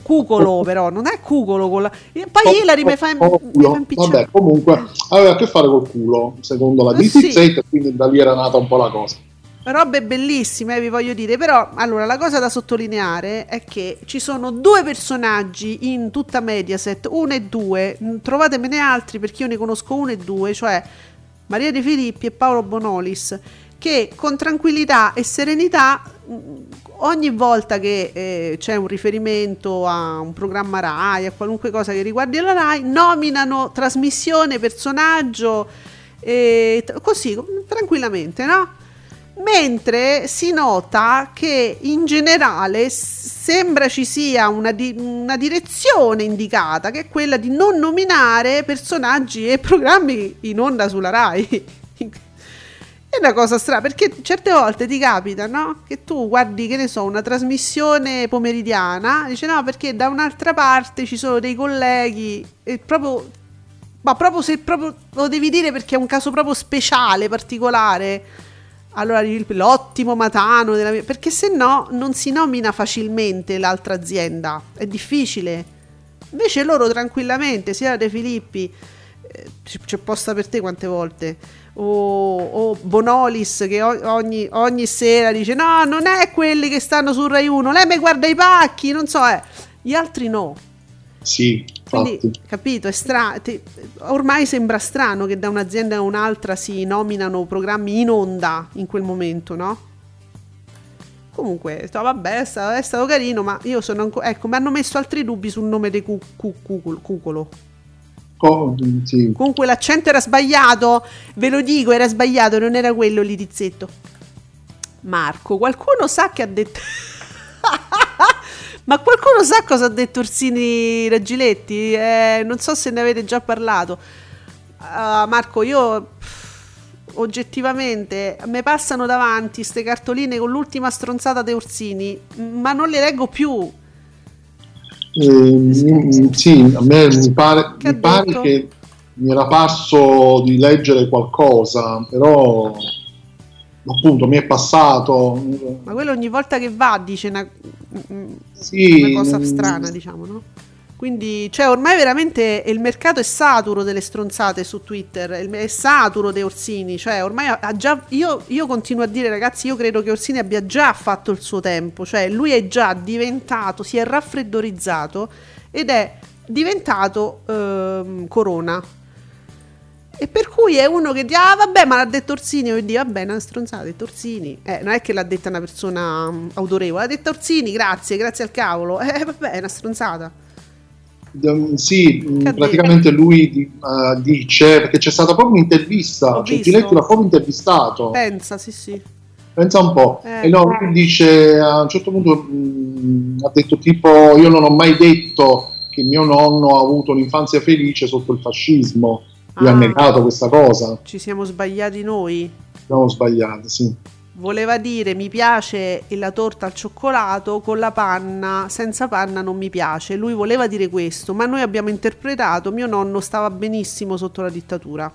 Cucolo però, non è cucolo con la... Poi Hilary mi fa, impicciare. Vabbè, comunque aveva a che fare col culo, secondo la eh, DT7, sì. quindi da lì era nata un po' la cosa. Robe bellissime, vi voglio dire, però allora la cosa da sottolineare è che ci sono due personaggi in tutta Mediaset, uno e due, trovatemene altri perché io ne conosco uno e due, cioè Maria De Filippi e Paolo Bonolis, che con tranquillità e serenità ogni volta che eh, c'è un riferimento a un programma RAI, a qualunque cosa che riguardi la RAI, nominano trasmissione, personaggio, eh, così tranquillamente, no? mentre si nota che in generale sembra ci sia una, di- una, direzione indicata che è quella di non nominare personaggi e programmi in onda sulla RAI. è una cosa strana perché certe volte ti capita no? che tu guardi che ne so una trasmissione pomeridiana dice no perché da un'altra parte ci sono dei colleghi e proprio ma proprio se proprio lo devi dire perché è un caso proprio speciale particolare allora l'ottimo Matano della mia... perché se no non si nomina facilmente l'altra azienda, è difficile. Invece loro tranquillamente, sia De Filippi, eh, c'è posta per te quante volte, o, o Bonolis che ogni, ogni, sera dice no, non è quelli che stanno sul Rai 1, lei mi guarda i pacchi, non so, eh. gli altri no. Sì, quindi, capito, è stra- te, ormai sembra strano che da un'azienda a un'altra si nominano programmi in onda in quel momento, no? Comunque, sto, vabbè, è stato, è stato, carino, ma io sono ancora... Ecco, mi hanno messo altri dubbi sul nome di cu- cu- cu- Cucolo. Sì. Comunque l'accento era sbagliato, ve lo dico, era sbagliato, non era quello lì, Tizzetto. Marco, qualcuno sa che ha detto... Ma qualcuno sa cosa ha detto Orsini Raggiletti? Eh, non so se ne avete già parlato. Uh, Marco, io oggettivamente mi passano davanti queste cartoline con l'ultima stronzata di Orsini, ma non le leggo più. Eh, sì, a me mi pare che, mi pare che mi era parso di leggere qualcosa, però appunto mi è passato. Ma quello ogni volta che va dice una, sì, una cosa strana, diciamo, no? Quindi, cioè, ormai veramente il mercato è saturo delle stronzate su Twitter, è saturo dei Orsini. Cioè, ormai ha già. Io, io continuo a dire, ragazzi, io credo che Orsini abbia già fatto il suo tempo. Cioè, lui è già diventato, si è raffreddorizzato ed è diventato ehm, Corona. E per cui è uno che dice, ah vabbè, ma l'ha detto Orsini, e dico, vabbè, una stronzata, ha detto Orsini. Eh, non è che l'ha detta una persona um, autorevole, l'ha detta Orsini, grazie, grazie al cavolo. Eh, vabbè, è una stronzata. Sì, mm, praticamente lui uh, dice, perché c'è stata proprio un'intervista, Ho cioè l'ha proprio intervistato. Pensa, sì sì. Pensa un po'. Eh, e no, lui dice, a un certo punto mh, mm, ha detto tipo, io non ho mai detto che mio nonno ha avuto un'infanzia felice sotto il fascismo. Lui ah, ha negato questa cosa. Ci siamo sbagliati noi? Siamo sbagliati, sì voleva dire mi piace la torta al cioccolato con la panna, senza panna non mi piace. Lui voleva dire questo, ma noi abbiamo interpretato mio nonno stava benissimo sotto la dittatura.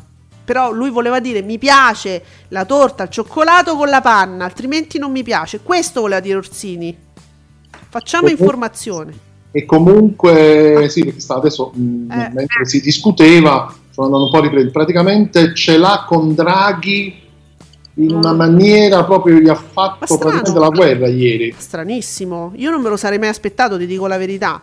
Però lui voleva dire mi piace la torta al cioccolato con la panna, altrimenti non mi piace. Questo voleva dire Orsini. Facciamo e informazione. E comunque, sì, perché sta adesso, mm, eh. mentre si discuteva, sono andando un po' riprendere, praticamente ce l'ha con Draghi in una maniera proprio gli ha fatto praticamente la guerra ieri. Stranissimo, io non me lo sarei mai aspettato, ti dico la verità.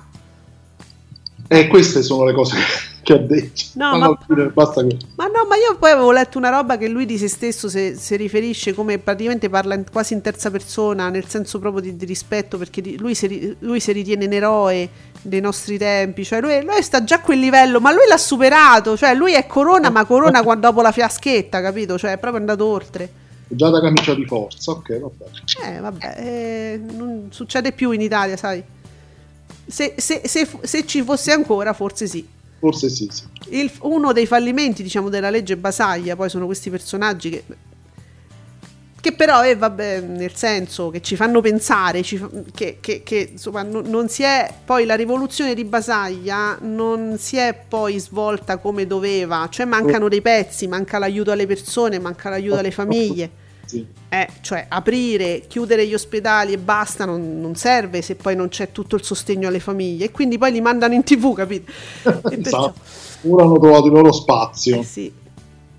E queste sono le cose che ha detto. No, ma, basta che... ma no, ma io poi avevo letto una roba che lui di se stesso si riferisce come praticamente parla in, quasi in terza persona, nel senso proprio di, di rispetto, perché di, lui, si, lui, si, ritiene un eroe dei nostri tempi, cioè lui, lui, sta già a quel livello, ma lui l'ha superato, cioè lui è Corona, ma Corona quando, dopo la fiaschetta, capito? Cioè è proprio andato oltre già da camicia di forza, ok, vabbè. Eh, vabbè, eh, non succede più in Italia, sai. Se, se, se, se, ci fosse ancora, forse sì. Forse sì, sì. Il, uno dei fallimenti, diciamo, della legge Basaglia, poi sono questi personaggi che che però eh, vabbè, nel senso che ci fanno pensare ci fa, che, che, che insomma, non, non, si è poi la rivoluzione di Basaglia non si è poi svolta come doveva. Cioè mancano dei pezzi manca l'aiuto alle persone manca l'aiuto alle famiglie. Sì. eh, cioè aprire chiudere gli ospedali e basta non, non, serve se poi non c'è tutto il sostegno alle famiglie. E quindi poi li mandano in tv capito? E perciò... ora hanno trovato il loro spazio. Eh sì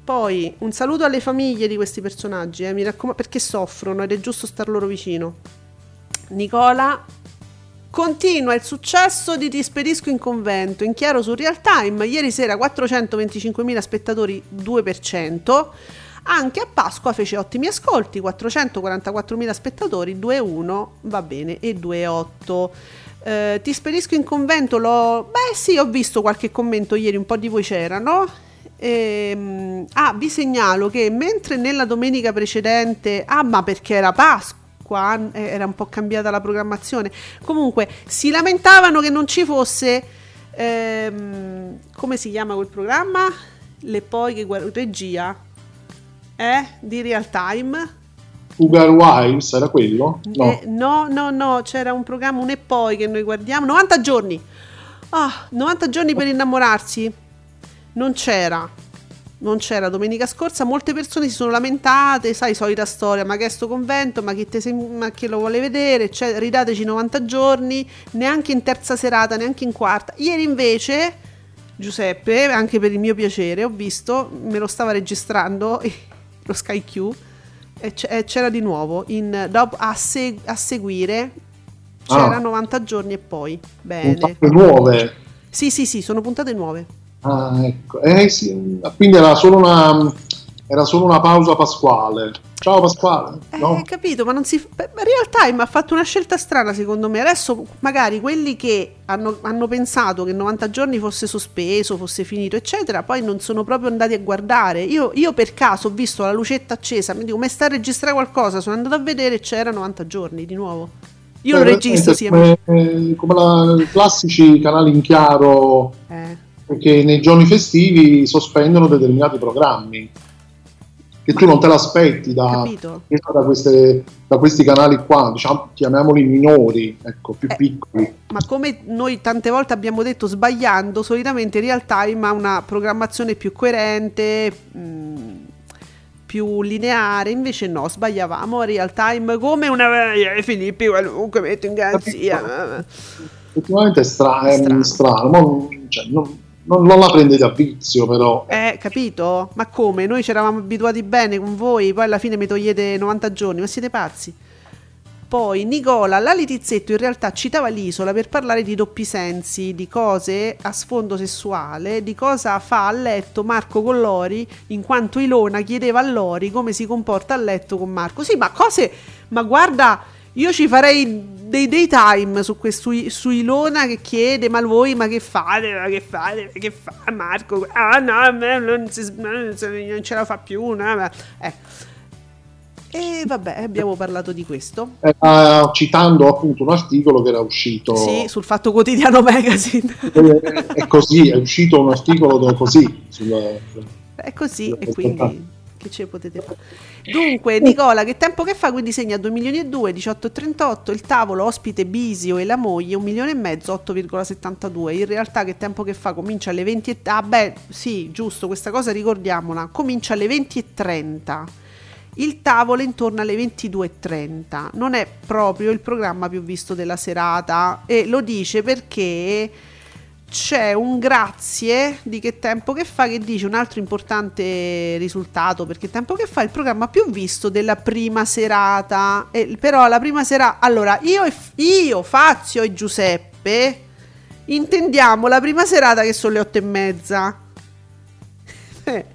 poi un saluto alle famiglie di questi personaggi, eh, mi raccomando, perché soffrono ed è giusto star loro vicino. Nicola continua il successo di Ti spedisco in convento, in chiaro su real time, ieri sera 425.000 spettatori, 2%. Anche a Pasqua fece ottimi ascolti, 444.000 spettatori, 2,1 va bene e 2,8. Eh, ti spedisco in convento, l'ho... Beh sì, ho visto qualche commento ieri, un po' di voi c'erano. Ehm, ah, vi segnalo che mentre nella domenica precedente, ah, ma perché era Pasqua, eh, era un po' cambiata la programmazione. Comunque si lamentavano che non ci fosse ehm, come si chiama quel programma? Le poi che guarda regia eh, di real time. Ugar Wives era quello? No. Eh, no, no, no, c'era un programma, un e poi che noi guardiamo 90 giorni. Ah, 90 giorni per innamorarsi non c'era. Non c'era domenica scorsa, molte persone si sono lamentate, sai, solita storia, ma che è sto convento, ma chi, sem- ma chi lo vuole vedere, cioè, ridateci 90 giorni, neanche in terza serata, neanche in quarta. Ieri invece, Giuseppe, anche per il mio piacere, ho visto, me lo stava registrando lo Sky Q, e, c'era di nuovo, in, dopo, a, se- a, seguire, c'era ah. 90 giorni e poi. Bene. Puntate nuove. Sì, sì, sì, sono puntate nuove. Ah, ecco. Eh, sì, quindi era solo, una, era solo una pausa pasquale. Ciao Pasquale. Eh, no? capito, ma non si. Beh, real time ha fatto una scelta strana secondo me. Adesso magari quelli che hanno, hanno, pensato che 90 giorni fosse sospeso, fosse finito, eccetera, poi non sono proprio andati a guardare. Io, io per caso ho visto la lucetta accesa, mi dico, ma sta a registrare qualcosa? Sono andato a vedere e c'era 90 giorni di nuovo. Io Beh, lo registro, sì. Come, come i classici canali in chiaro. Eh perché nei giorni festivi sospendono determinati programmi che tu non te l'aspetti da, da, queste, da, questi canali qua, diciamo, chiamiamoli minori, ecco, più eh, piccoli. Ma come noi tante volte abbiamo detto sbagliando, solitamente Real Time ha una programmazione più coerente, mh, mm, più lineare, invece no, sbagliavamo Real Time come una... Eh, Filippi qualunque metto in garanzia. Ultimamente è, stra- è strano, strano. Cioè, non, non, non, la prendete a vizio, però. Eh, capito? Ma come? Noi ci eravamo abituati bene con voi, poi alla fine mi togliete 90 giorni, ma siete pazzi? Poi Nicola la Litizzetto in realtà citava l'isola per parlare di doppi sensi, di cose a sfondo sessuale, di cosa fa a letto Marco con Lori, in quanto Ilona chiedeva a Lori come si comporta a letto con Marco. Sì, ma cose... Ma guarda, io ci farei dei daytime su, questo, su Ilona che chiede, ma voi ma che fate, ma che fate, ma che fa Marco? Ah no, non, si, non ce la fa più, no? Eh e vabbè, abbiamo parlato di questo. Eh, citando appunto un articolo che era uscito. Sì, sul Fatto Quotidiano Magazine. è, è così, è uscito un articolo così. Sulla, è così, e quindi che ce potete fare. Dunque, Nicola, che tempo che fa? Quindi segna 2 milioni e 2, 18,38, il tavolo, ospite Bisio e la moglie, 1 milione e mezzo, 8,72. In realtà che tempo che fa? Comincia alle 20 e... Ah beh, sì, giusto, questa cosa ricordiamola. Comincia alle 20 e 30 il tavolo intorno alle 22.30. Non è proprio il programma più visto della serata e lo dice perché c'è un grazie di che tempo che fa che dice un altro importante risultato perché tempo che fa il programma più visto della prima serata e, però la prima sera allora io, io Fazio e Giuseppe intendiamo la prima serata che sono le otto e mezza eh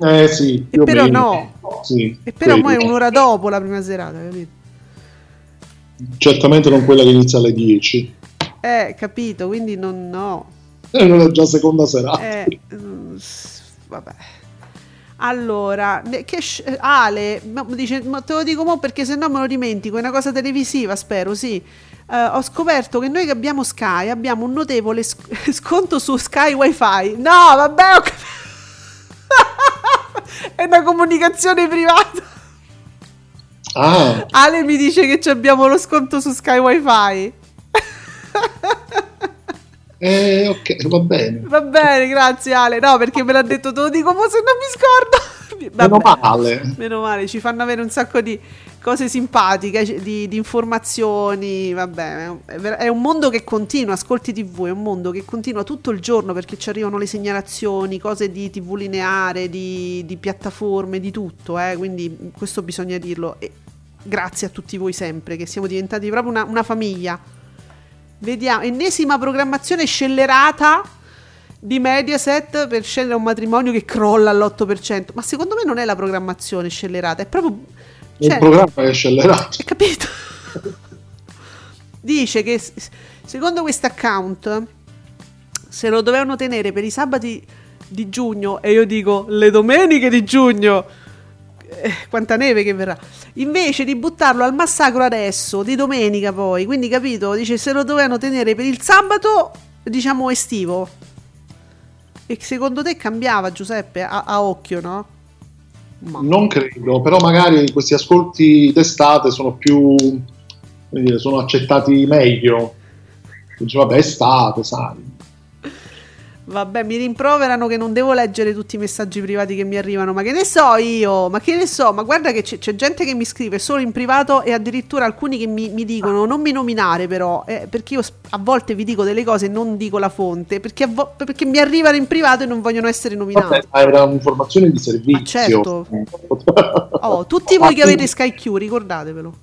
eh sì, e però meno. no. Sì, e però mo è un'ora dopo la prima serata, capito? Certamente non quella che inizia alle 10. Eh, capito, quindi non no. È una già seconda serata. Eh, mm, vabbè. Allora, che Ale dice, ma te lo dico mo perché se no me lo dimentico, è una cosa televisiva, spero, sì. Uh, ho scoperto che noi che abbiamo Sky abbiamo un notevole sc- sconto su Sky Wi-Fi. No, vabbè, ho capito. È una comunicazione privata. Ah. Ale mi dice che abbiamo lo sconto su Sky Wi-Fi. Eh, ok, va bene. Va bene, grazie Ale. No, perché me l'ha detto, te lo dico, ma se non mi scordo. Vabbè, meno male. Meno male, ci fanno avere un sacco di cose simpatiche, di, di informazioni. Vabbè, è un mondo che continua. Ascolti TV, è un mondo che continua tutto il giorno perché ci arrivano le segnalazioni, cose di TV lineare, di, di piattaforme, di tutto. Eh? Quindi questo bisogna dirlo. E grazie a tutti voi sempre, che siamo diventati proprio una, una famiglia Vediamo, ennesima programmazione scellerata di Mediaset per scegliere un matrimonio che crolla all'8%. Ma secondo me non è la programmazione scellerata, è proprio... Cioè, il programma è scellerato. Hai capito? Dice che secondo questo account se lo dovevano tenere per i sabati di giugno e io dico le domeniche di giugno eh, quanta neve che verrà. Invece di buttarlo al massacro adesso, di domenica poi, quindi capito? Dice se lo dovevano tenere per il sabato, diciamo estivo. E secondo te cambiava Giuseppe a, a occhio, no? Ma. Non credo, però magari questi ascolti d'estate sono più, dire, sono accettati meglio. Dice vabbè, estate, sai. Vabbè, mi rimproverano che non devo leggere tutti i messaggi privati che mi arrivano. Ma che ne so io? Ma che ne so? Ma guarda che c'è, c'è gente che mi scrive solo in privato e addirittura alcuni che mi, mi dicono non mi nominare però, eh, perché io a volte vi dico delle cose e non dico la fonte, perché, vo- perché, mi arrivano in privato e non vogliono essere nominati. Vabbè, era un'informazione di servizio. Ma certo. oh, tutti voi che avete Sky Q, ricordatevelo.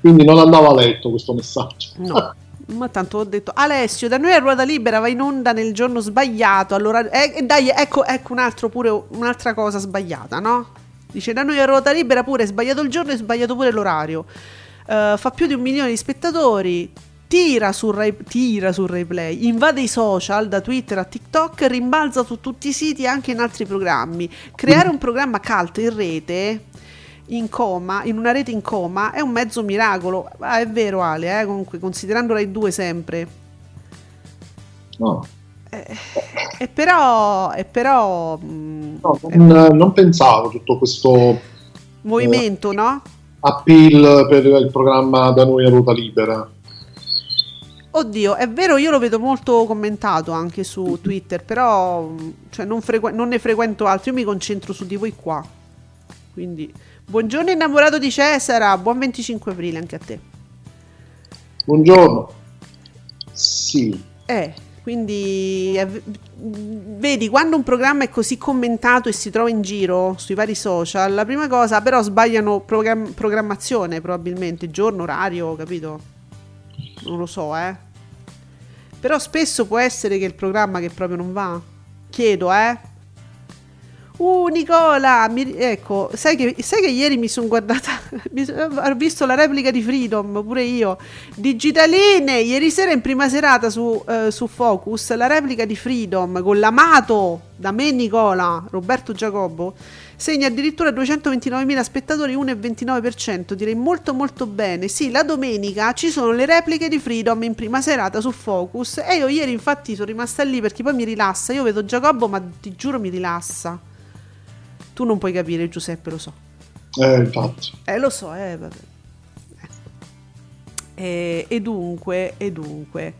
Quindi non andava letto questo messaggio. No. Ma tanto ho detto Alessio, da noi a ruota libera va in onda nel giorno sbagliato. Allora, eh, dai, ecco, ecco un altro pure, un'altra cosa sbagliata, no? Dice da noi a ruota libera pure è sbagliato il giorno e sbagliato pure l'orario. Uh, fa più di un milione di spettatori. Tira sul, Rai, tira sul replay, invade i social da Twitter a TikTok, rimbalza su tutti i siti e anche in altri programmi. Creare un programma cult in rete in coma, in una rete in coma, è un mezzo miracolo. Ah, è vero Ale, eh, comunque, considerando Rai 2 sempre. No. Eh, e però... E però mh, mm, no, non, non, pensavo tutto questo... Movimento, eh, no? Appeal per il programma da noi a ruota libera. Oddio, è vero, io lo vedo molto commentato anche su Twitter, però cioè, non, frequ- non ne frequento altri, io mi concentro su di voi qua. Quindi Buongiorno innamorato di Cesara, buon 25 aprile anche a te. Buongiorno. Sì. Eh, quindi eh, vedi, quando un programma è così commentato e si trova in giro sui vari social, la prima cosa però sbagliano program- programmazione probabilmente, giorno, orario, capito? Non lo so, eh. Però spesso può essere che il programma che proprio non va. Chiedo, eh. Uh, Nicola, mi, ecco, sai che, sai che, ieri mi sono guardata, mi, ho visto la replica di Freedom, pure io. Digitaline, ieri sera in prima serata su, uh, su Focus, la replica di Freedom con l'amato da me Nicola, Roberto Giacobbo, segna addirittura 229.000 spettatori, 1,29%, direi molto molto bene. Sì, la domenica ci sono le repliche di Freedom in prima serata su Focus e io ieri infatti sono rimasta lì perché poi mi rilassa, io vedo Giacobbo ma ti giuro mi rilassa. Tu non puoi capire, Giuseppe, lo so. Eh, infatti. Eh, lo so, eh, vabbè. Eh, e dunque, e dunque.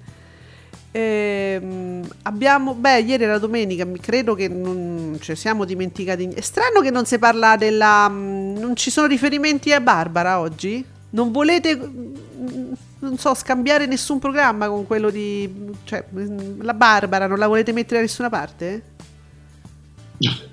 Eh, abbiamo, beh, ieri era domenica, credo che non ci cioè, siamo dimenticati. È strano che non si parla della. Mm, non ci sono riferimenti a Barbara oggi? Non volete, mm, non so, scambiare nessun programma con quello di. cioè, mm, la Barbara, non la volete mettere da nessuna parte?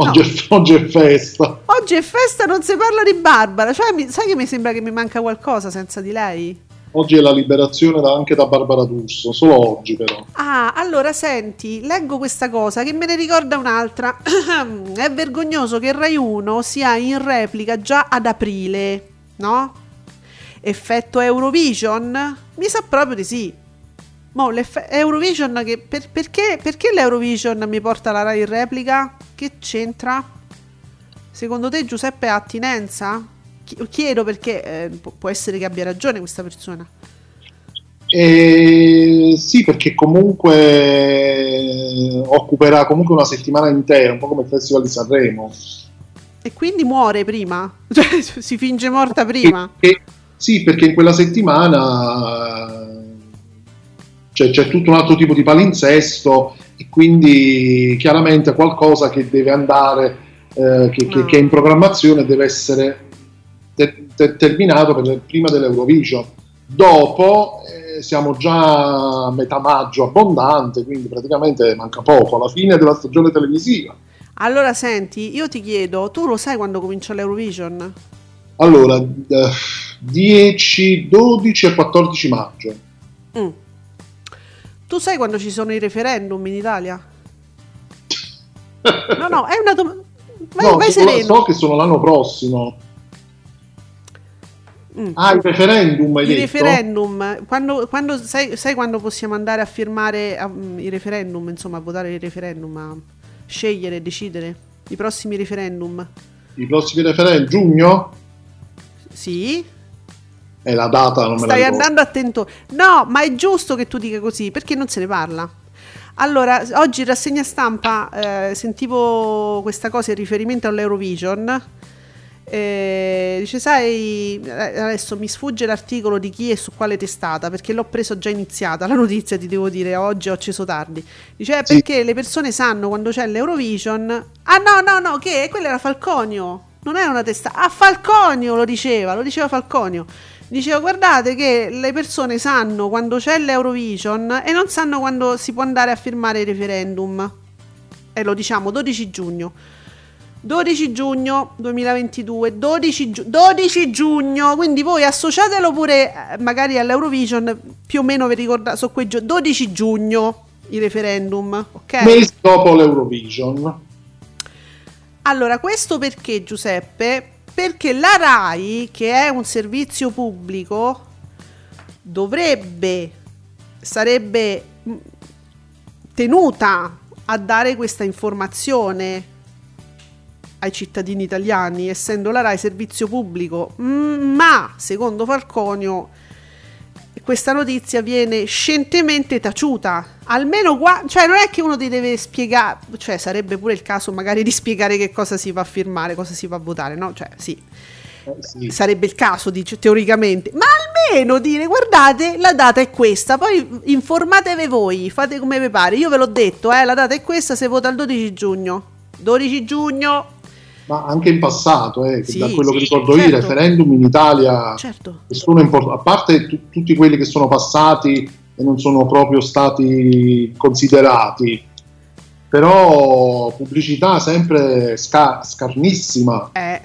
Oggi, no. è, oggi, è, festa. Oggi è festa, non si parla di Barbara. Cioè, mi, sai che mi sembra che mi manca qualcosa senza di lei? Oggi è la liberazione da, anche da Barbara D'Urso, solo oggi però. Ah, allora senti, leggo questa cosa che me ne ricorda un'altra. è vergognoso che Rai 1 sia in replica già ad aprile, no? Effetto Eurovision? Mi sa proprio di sì. Mo, Eurovision che per, perché, perché l'Eurovision mi porta la Rai in replica? Che c'entra? Secondo te Giuseppe ha attinenza? Chiedo perché eh, può essere che abbia ragione questa persona. Eh, sì, perché comunque eh, occuperà comunque una settimana intera, un po' come il Festival di Sanremo. E quindi muore prima? Cioè, si finge morta prima? E, sì, perché in quella settimana cioè, c'è tutto un altro tipo di palinsesto e quindi chiaramente qualcosa che deve andare, eh, che, no. che, è in programmazione deve essere te- te- terminato per, prima dell'Eurovision. Dopo eh, siamo già a metà maggio abbondante, quindi praticamente manca poco, alla fine della stagione televisiva. Allora senti, io ti chiedo, tu lo sai quando comincia l'Eurovision? Allora, 10, 12 e 14 maggio. Mm. Tu sai quando ci sono i referendum in Italia? No, no, è una domanda. No, vai so, so che sono l'anno prossimo. Mm. Ah, il referendum hai I detto? referendum, quando, quando, sai, sai, quando possiamo andare a firmare um, i referendum, insomma, a votare i referendum, a scegliere, decidere i prossimi referendum? I prossimi referendum, giugno? Sì. E la data non me Stai andando attento. No, ma è giusto che tu dica così, perché non se ne parla. Allora, oggi in rassegna stampa eh, sentivo questa cosa in riferimento all'Eurovision. Eh, dice, sai, eh, adesso mi sfugge l'articolo di chi e su quale testata perché l'ho preso già iniziata. La notizia ti devo dire, oggi ho acceso tardi. Dice, eh, sì. perché le persone sanno quando c'è l'Eurovision. Ah, no, no, no, che? Quella era Falconio. Non è una testata. Ah, Falconio lo diceva, lo diceva Falconio Dicevo, guardate che le persone sanno quando c'è l'Eurovision e non sanno quando si può andare a firmare il referendum. E lo diciamo 12 giugno. 12 giugno 2022, 12, giu- 12 giugno, quindi voi associatelo pure eh, magari all'Eurovision, più o meno vi ricordate, su quei giorni, 12 giugno il referendum, ok? Mese dopo l'Eurovision. Allora, questo perché Giuseppe? Perché la RAI, che è un servizio pubblico, dovrebbe, sarebbe mm, tenuta a dare questa informazione ai cittadini italiani, essendo la RAI servizio pubblico, mm, ma secondo Falconio questa notizia viene scientemente taciuta. Almeno qua, cioè non è che uno ti deve spiegare, cioè sarebbe pure il caso magari di spiegare che cosa si va a firmare, cosa si va a votare, no? Cioè sì. Eh, sì. Sarebbe il caso, dice, teoricamente, ma almeno dire guardate la data è questa, poi informatevi voi, fate come vi pare. Io ve l'ho detto, eh, la data è questa, se vota il 12 giugno. 12 giugno ma anche in passato, eh, sì, da quello sì, che ricordo certo. io, i referendum in Italia certo. importanti, a parte t- tutti quelli che sono passati e non sono proprio stati considerati. Però pubblicità sempre sca- scarnissima. Eh.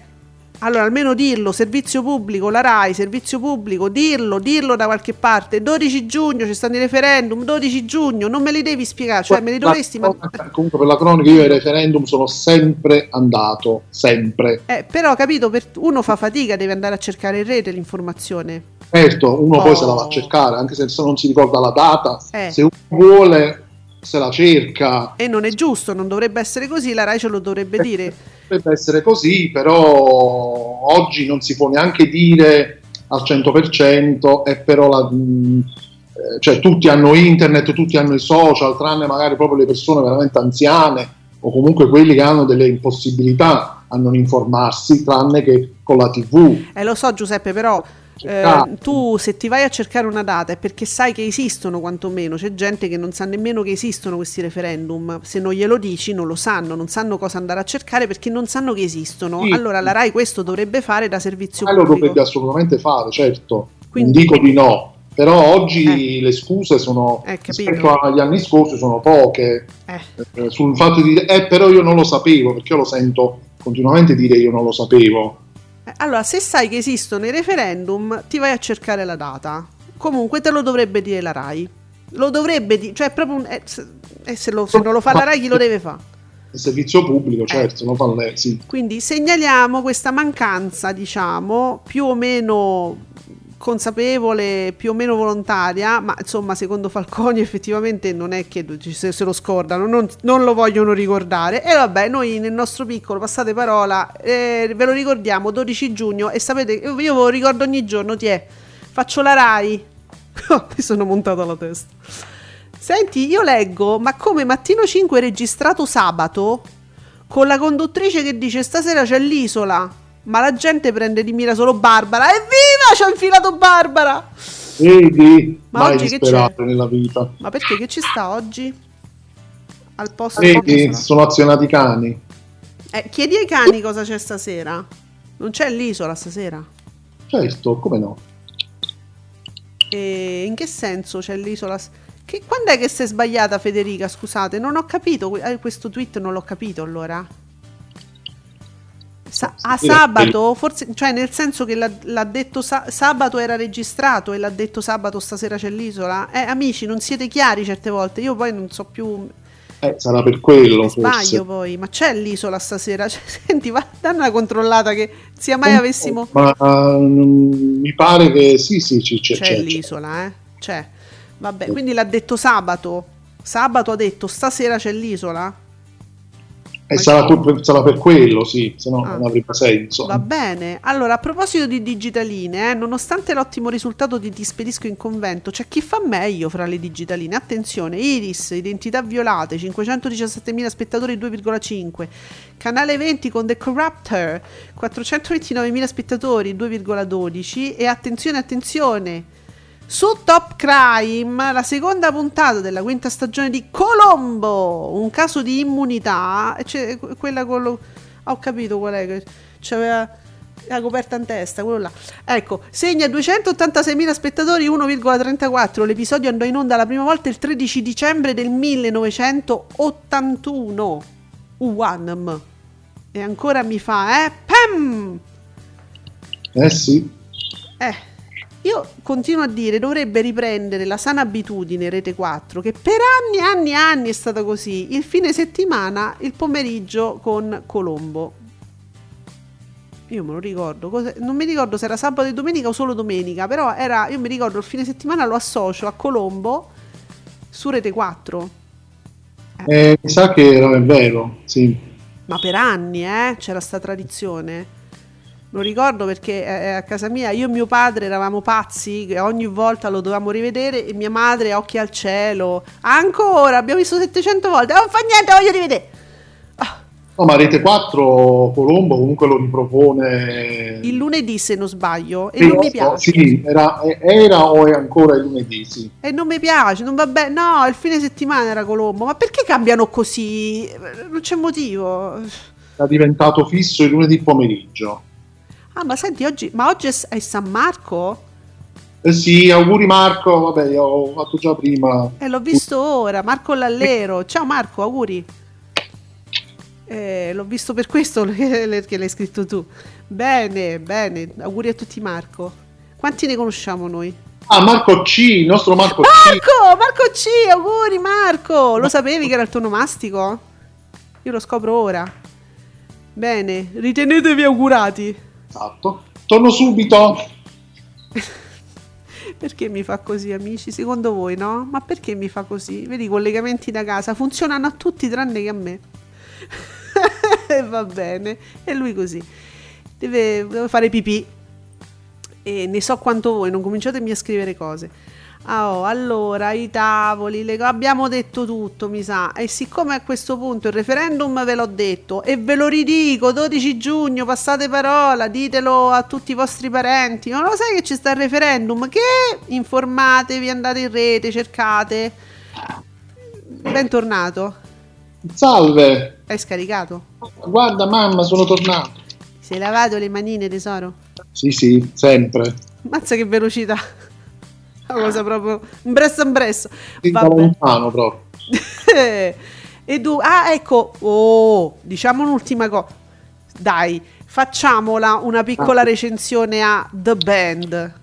Allora, almeno dirlo, servizio pubblico, la RAI, servizio pubblico, dirlo, dirlo da qualche parte. 12 giugno ci stanno i referendum, 12 giugno, non me li devi spiegare, cioè me li dovresti... Ma... Comunque per la cronaca io ai referendum sono sempre andato, sempre. Eh, però capito, per... uno fa fatica, deve andare a cercare in rete l'informazione. Certo, uno oh. poi se la va a oh. cercare, anche se non si ricorda la data, eh. se uno vuole se la cerca. E non è giusto, non dovrebbe essere così, la RAI ce lo dovrebbe eh, dire. Dovrebbe essere così, però oggi non si può neanche dire al 100% e però la, mm, eh, cioè, tutti hanno internet, tutti hanno i social, tranne magari proprio le persone veramente anziane o comunque quelli che hanno delle impossibilità a non informarsi, tranne che con la TV. Eh lo so Giuseppe, però eh, tu se ti vai a cercare una data è perché sai che esistono quantomeno, c'è gente che non sa nemmeno che esistono questi referendum, se non glielo dici non lo sanno, non sanno cosa andare a cercare perché non sanno che esistono. Sì. Allora la RAI questo dovrebbe fare da servizio pubblico. Lo dovrebbe assolutamente fare, certo. Quindi, non dico di no, però oggi eh. le scuse sono eh, rispetto agli anni scorsi sono poche eh. eh. sul fatto di eh però io non lo sapevo perché io lo sento continuamente dire io non lo sapevo allora, se sai che esistono i referendum, ti vai a cercare la data. Comunque te lo dovrebbe dire la RAI. Lo dovrebbe dire, cioè proprio un, eh, eh, se, lo, se, non lo fa la RAI chi lo deve fare? Il servizio pubblico, certo, eh. lo fa lei, sì. Quindi segnaliamo questa mancanza, diciamo, più o meno consapevole, più o meno volontaria, ma insomma secondo Falconi effettivamente non è che se, lo scordano, non, non, lo vogliono ricordare. E vabbè, noi nel nostro piccolo, passate parola, eh, ve lo ricordiamo 12 giugno e sapete, io ve lo ricordo ogni giorno, ti è, faccio la RAI. Mi sono montata la testa. Senti, io leggo, ma come Mattino 5 è registrato sabato con la conduttrice che dice stasera c'è l'isola ma la gente prende di mira solo Barbara. Evviva! Ci ha infilato Barbara! Vedi? Ma oggi che c'è? nella vita. Ma perché che ci sta oggi? Al posto Vedi, sono azionati i cani. Eh, chiedi ai cani cosa c'è stasera. Non c'è l'isola stasera? Certo, come no? E in che senso c'è l'isola? Che, quando è che si è sbagliata Federica? Scusate, non ho capito. Eh, questo tweet non l'ho capito allora. Sa- a sabato, forse, cioè nel senso che l'ha, l'ha detto sa- sabato era registrato e l'ha detto sabato stasera c'è l'isola. Eh, amici, non siete chiari certe volte. Io poi non so più. Eh, sarà per quello. Sbaglio forse. poi, ma c'è l'isola stasera? Cioè, senti, va, danno una controllata che sia mai avessimo. Ma uh, mi pare che sì, sì, c'è, c'è, c'è, c'è l'isola, eh? C'è. Vabbè, quindi l'ha detto sabato. Sabato ha detto stasera c'è l'isola. E sarà, sarà, per quello, sì, se no ah. non avrebbe senso. Va bene. Allora, a proposito di digitaline, eh, nonostante l'ottimo risultato di Ti spedisco in convento, c'è chi fa meglio fra le digitaline. Attenzione, Iris, identità violate, 517.000 spettatori 2,5. Canale 20 con The Corruptor, 429.000 spettatori 2,12. E attenzione, attenzione su Top Crime, la seconda puntata della quinta stagione di Colombo, un caso di immunità, cioè, quella con lo... ho capito qual è, c'aveva la coperta in testa, quello là. Ecco, segna 286.000 spettatori, 1,34. L'episodio andò in onda la prima volta il 13 dicembre del 1981. Uanm. E ancora mi fa, eh? Pam! Eh sì. Eh. Io continuo a dire, dovrebbe riprendere la sana abitudine Rete 4, che per anni e anni e anni è stata così, il fine settimana, il pomeriggio con Colombo. Io me lo ricordo, non mi ricordo se era sabato e domenica o solo domenica, però era, io mi ricordo il fine settimana lo associo a Colombo su Rete 4. Eh, mi sa che era vero, sì. Ma per anni, eh, c'era sta tradizione. Lo ricordo perché eh, a casa mia io e mio padre eravamo pazzi, ogni volta lo dovevamo rivedere e mia madre occhi al cielo. Ancora, abbiamo visto 700 volte, non fa niente, voglio rivedere. Ah. No, ma Rete 4 Colombo comunque lo ripropone il lunedì se non sbaglio e non mi piace. Sì, era, era, o è ancora il lunedì, sì. E non mi piace, non va bene. No, il fine settimana era Colombo, ma perché cambiano così? Non c'è motivo. È diventato fisso il lunedì pomeriggio. Ah, ma senti, oggi, ma oggi è San Marco? Eh sì, auguri Marco, vabbè, io ho fatto già prima. Eh, l'ho visto ora, Marco Lallero. Ciao Marco, auguri. Eh, l'ho visto per questo che l'hai scritto tu. Bene, bene, auguri a tutti Marco. Quanti ne conosciamo noi? Ah, Marco C, il nostro Marco, Marco C. Marco C, auguri Marco. Lo sapevi che era il tuo nomastico? Io lo scopro ora. Bene, ritenetevi augurati. Esatto. Torno subito. perché mi fa così, amici? Secondo voi, no? Ma perché mi fa così? Vedi, i collegamenti da casa funzionano a tutti tranne che a me. E Va bene. E lui così. Deve, deve fare pipì. E ne so quanto voi, non cominciatemi a scrivere cose. Ah, oh, allora, i tavoli, le... abbiamo detto tutto, mi sa. E siccome a questo punto il referendum ve l'ho detto e ve lo ridico, 12 giugno, passate parola, ditelo a tutti i vostri parenti. Non lo sai che ci sta il referendum? Che informatevi, andate in rete, cercate. Bentornato. Salve. Hai scaricato? Guarda, mamma, sono tornato. Sei lavato le manine, tesoro? Sì, sì, sempre. Mazza che velocità. Una cosa proprio impresso impresso. Da lontano proprio. e tu, ah ecco, oh, diciamo un'ultima cosa. Dai, facciamola una piccola ah. recensione a The Band.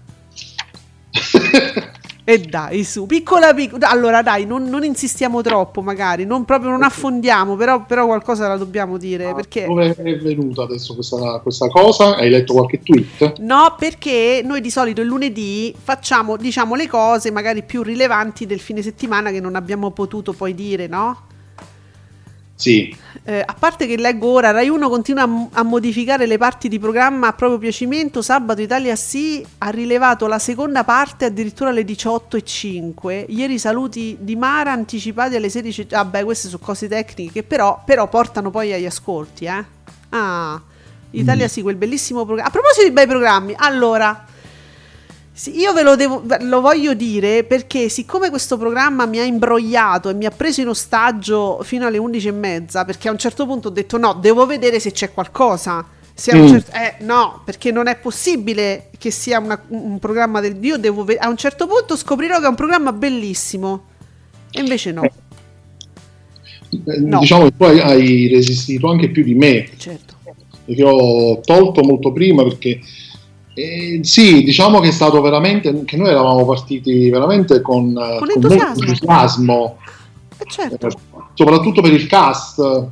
E dai, su, piccola piccola. Allora, dai, non, non, insistiamo troppo, magari, non proprio non affondiamo, però, però qualcosa la dobbiamo dire. Ah, perché... Dove è venuta adesso questa, questa, cosa? Hai letto qualche tweet? No, perché noi di solito il lunedì facciamo, diciamo, le cose magari più rilevanti del fine settimana che non abbiamo potuto poi dire, no? Sì. Eh, a parte che leggo ora, Rai 1 continua a, a, modificare le parti di programma a proprio piacimento. Sabato Italia sì ha rilevato la seconda parte addirittura alle 18.05. Ieri saluti di Mara anticipati alle 16. Vabbè, queste sono cose tecniche che però, però portano poi agli ascolti. Eh? Ah, Italia mm. sì, quel bellissimo programma. A proposito di bei programmi, allora sì, io ve lo, devo, lo voglio dire perché siccome questo programma mi ha imbrogliato e mi ha preso in ostaggio fino alle 11 e mezza, perché a un certo punto ho detto no, devo vedere se c'è qualcosa. Se mm. certo, eh, no, perché non è possibile che sia una, un programma del Dio. Devo ve- a un certo punto scoprirò che è un programma bellissimo. E invece no. Eh, no. Diciamo che poi hai resistito anche più di me. Certo. Perché ho tolto molto prima perché eh, sì, diciamo che è stato veramente, che noi eravamo partiti veramente con, con, con entusiasmo, entusiasmo eh certo. eh, soprattutto per il cast.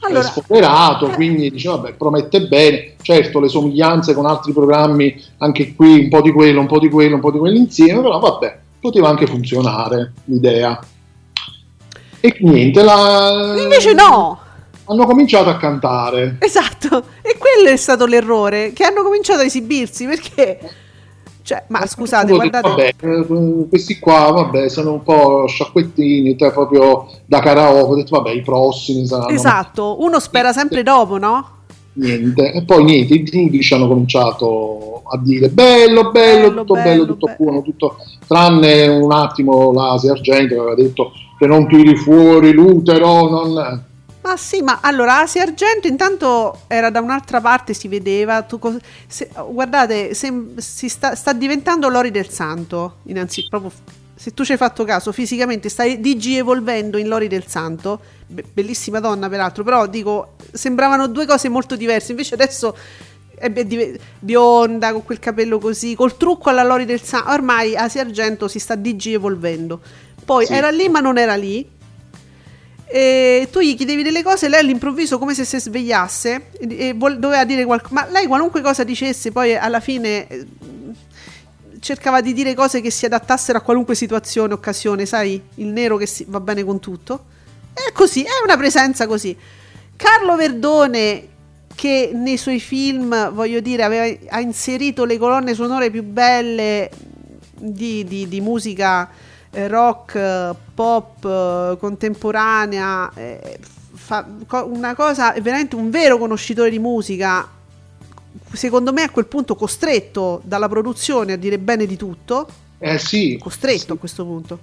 Allora, sfoderato, quindi diceva, vabbè, promette bene. Certo, le somiglianze con altri programmi, anche qui un po' di quello, un po' di quello, un po' di quello insieme, però vabbè, poteva anche funzionare l'idea. E niente, la... Invece no! Hanno cominciato a cantare. Esatto, e quello è stato l'errore, che hanno cominciato a esibirsi perché... Cioè, ma eh, scusate, guardate... Vabbè, eh, questi qua, vabbè, sono un po' sciacquettini, cioè proprio da karaoke, ho detto, vabbè, i prossimi saranno... Esatto, uno spera sempre dopo, no? Niente, e poi niente, i giudici hanno cominciato a dire bello, bello, bello tutto bello, bello tutto bello. buono, tutto... tranne un attimo la Sergente che aveva detto che non tiri fuori l'utero, non ma sì, ma allora Asia Argento intanto era da un'altra parte, si vedeva. Tu, se, guardate, se, si sta, sta, diventando Lori del Santo. Innanzitutto, proprio se tu ci hai fatto caso, fisicamente stai digi evolvendo in Lori del Santo. Be- bellissima donna, peraltro, però dico, sembravano due cose molto diverse. Invece adesso è bionda, con quel capello così, col trucco alla Lori del Santo. Ormai Asia Argento si sta digi evolvendo. Poi sì. era lì, ma non era lì e tu gli chiedevi delle cose, lei all'improvviso come se si svegliasse e, doveva dire qualcosa, ma lei qualunque cosa dicesse poi alla fine eh, cercava di dire cose che si adattassero a qualunque situazione, occasione, sai, il nero che si- va bene con tutto. È così, è una presenza così. Carlo Verdone che nei suoi film, voglio dire, aveva, ha inserito le colonne sonore più belle di, di, di musica rock, pop, eh, contemporanea, eh, fa una cosa, è veramente un vero conoscitore di musica, secondo me a quel punto costretto dalla produzione a dire bene di tutto. Eh sì. Costretto sì. a questo punto.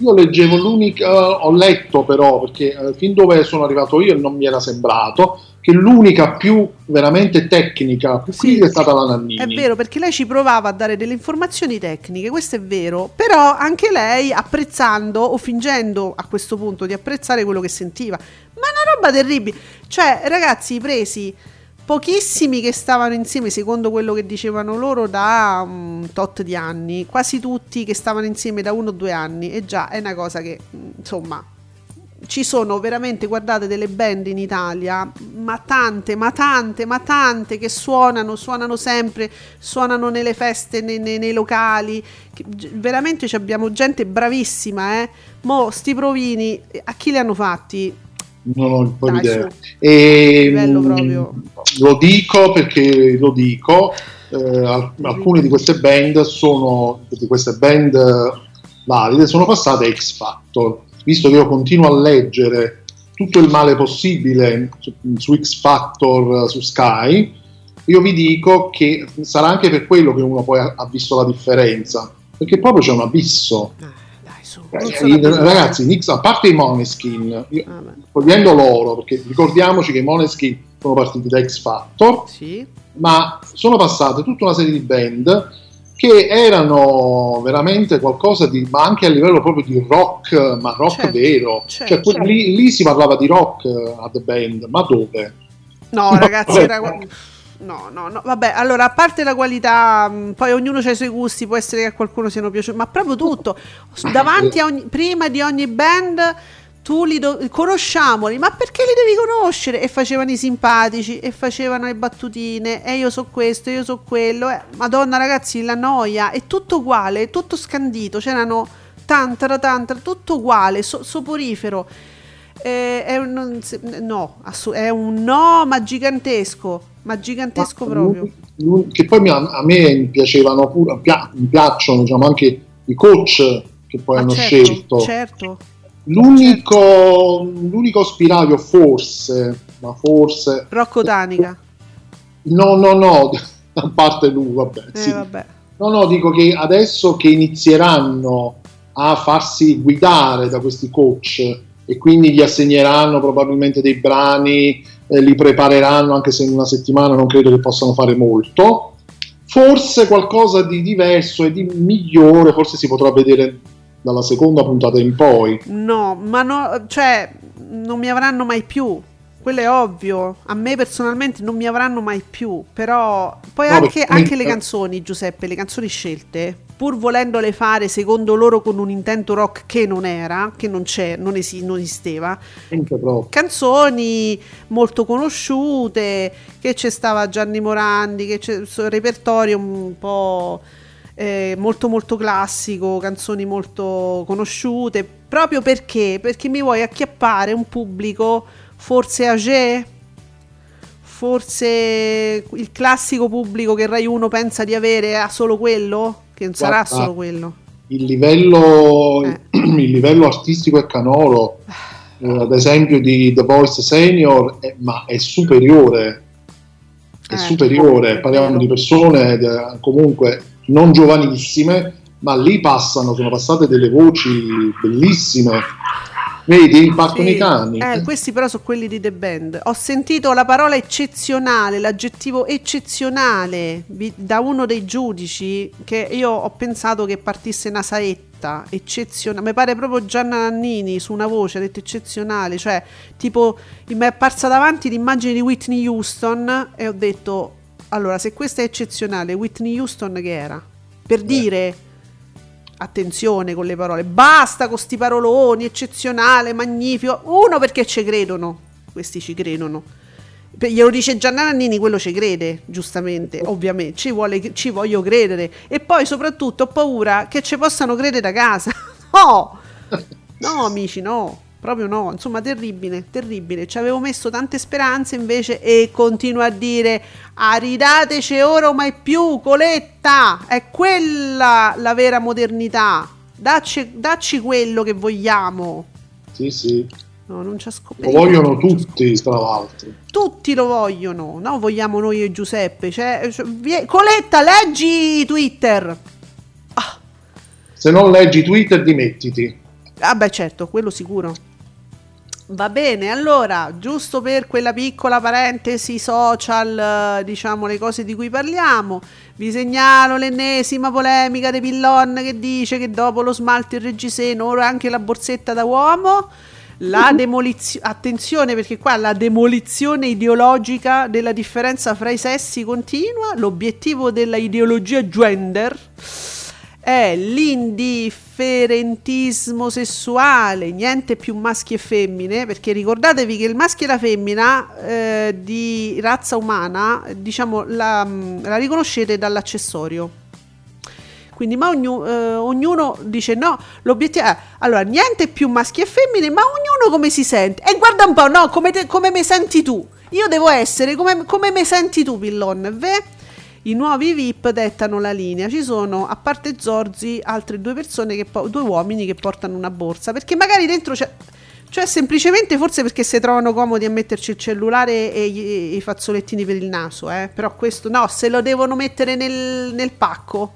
Io leggevo l'unica, ho letto però, perché eh, fin dove sono arrivato io non mi era sembrato, che l'unica più veramente tecnica, più sì, è stata la Nannini. È vero, perché lei ci provava a dare delle informazioni tecniche, questo è vero, però anche lei apprezzando o fingendo a questo punto di apprezzare quello che sentiva. Ma è una roba terribile. Cioè, ragazzi, presi pochissimi che stavano insieme, secondo quello che dicevano loro, da un tot di anni, quasi tutti che stavano insieme da uno o due anni, e già è una cosa che, insomma, ci sono veramente, guardate, delle band in Italia, ma tante, ma tante, ma tante che suonano, suonano sempre, suonano nelle feste, nei, nei, nei locali, veramente abbiamo gente bravissima, eh. Mo, sti provini, a chi li hanno fatti? Non ho un po' di idea. E, proprio... Lo dico perché lo dico, eh, alcune di queste band sono, di queste band valide, sono passate X Factor, visto che io continuo a leggere tutto il male possibile su, su X Factor, su Sky, io vi dico che sarà anche per quello che uno poi ha, ha visto la differenza, perché proprio c'è un abisso. Ah su. Eh, ragazzi, Nix, a parte i Moneskin, io, ah, togliendo loro, perché ricordiamoci che i Moneskin sono partiti da X Factor, sì. ma sono passate tutta una serie di band che erano veramente qualcosa di, ma anche a livello proprio di rock, ma rock certo, vero. Certo, cioè, certo. Lì, lì, si parlava di rock a The Band, ma dove? No, ragazzi, era no, no, no. Vabbè, allora, a parte la qualità, mm, poi ognuno ha i suoi gusti, può essere che a qualcuno siano piaciuti, ma proprio tutto. Davanti a ogni, prima di ogni band tu li do- conosciamoli, ma perché li devi conoscere? E facevano i simpatici, e facevano le battutine, e io so questo, io so quello. Eh, Madonna, ragazzi, la noia è tutto uguale, tutto scandito. C'erano tantara tantara, tutto uguale, so- soporifero. Eh, è un, no, assu- è un no, ma gigantesco ma gigantesco ma proprio. Che poi mi, a me piacevano pure, mi piacciono diciamo, anche i coach che poi ma hanno certo, scelto. Certo. L'unico, certo. l'unico spiraglio forse, ma forse... Rocco Danica. No, no, no, a parte lui, vabbè, eh, sì. vabbè. No, no, dico che adesso che inizieranno a farsi guidare da questi coach e quindi gli assegneranno probabilmente dei brani, eh, li prepareranno anche se in una settimana non credo che possano fare molto. Forse qualcosa di diverso e di migliore, forse si potrà vedere dalla seconda puntata in poi. No, ma no, cioè, non mi avranno mai più quello è ovvio. A me personalmente non mi avranno mai più. Però poi no, anche, anche le canzoni, Giuseppe, le canzoni scelte, pur volendole fare secondo loro con un intento rock che non era, che non c'è, non, esi- non esisteva. Canzoni molto conosciute, che c'è stava Gianni Morandi, che c'è il repertorio un po'. Eh, molto molto classico, canzoni molto conosciute, proprio perché? Perché mi vuoi acchiappare un pubblico forse Age, forse il classico pubblico che Rai 1 pensa di avere ha solo quello, che non sarà Guarda, solo quello. Il livello, eh. il livello artistico e canoro, eh, ad esempio di The Voice Senior, è, ma è superiore. È eh, superiore, parliamo di persone eh, comunque non giovanissime, ma lì passano, sono passate delle voci bellissime Vedi, sì. i cani. Eh, questi però sono quelli di The Band. Ho sentito la parola eccezionale, l'aggettivo eccezionale da uno dei giudici che io ho pensato che partisse una saetta eccezionale. Mi pare proprio Gianna Nannini su una voce ha detto eccezionale, cioè tipo mi è apparsa davanti l'immagine di Whitney Houston e ho detto allora se questa è eccezionale, Whitney Houston che era? Per eh. dire attenzione con le parole, basta con sti paroloni, eccezionale, magnifico. Uno perché ci credono, questi ci credono. Glielo dice Gianna Nannini, quello ci crede, giustamente, ovviamente, ci, vuole, ci voglio credere. E poi soprattutto ho paura che ci possano credere da casa. no, no amici, no proprio no, insomma terribile, terribile. Ci avevo messo tante speranze invece e continuo a dire aridateci ora o mai più, Coletta, è quella la vera modernità. Dacci, dacci quello che vogliamo. Sì, sì. No, non ci. Lo vogliono tutti, tra l'altro. Tutti lo vogliono, no? Vogliamo noi e Giuseppe. Cioè, cioè, vie... Coletta, leggi Twitter. Ah. Se non leggi Twitter, dimettiti. Ah beh certo, quello sicuro. Va bene, allora, giusto per quella piccola parentesi social, diciamo le cose di cui parliamo, vi segnalo l'ennesima polemica di Pillon che dice che dopo lo smalto il reggiseno ora anche la borsetta da uomo. La demolizione, attenzione perché qua la demolizione ideologica della differenza fra i sessi continua, l'obiettivo della ideologia gender è l'indifferentismo sessuale, niente più maschi e femmine, perché ricordatevi che il maschio e la femmina eh, di razza umana, diciamo, la, la riconoscete dall'accessorio. Quindi, ma ognu, eh, ognuno dice no, l'obiettivo è allora niente più maschi e femmine, ma ognuno come si sente. E guarda un po', no, come, mi senti tu? Io devo essere come, come mi senti tu, Pillon, ve? I nuovi VIP dettano la linea. Ci sono, a parte Zorzi, altre due persone, che po- due uomini che portano una borsa. Perché magari dentro c'è. Cioè, semplicemente forse perché si trovano comodi a metterci il cellulare e, i, i fazzolettini per il naso, eh? Però questo no, se lo devono mettere nel, nel pacco.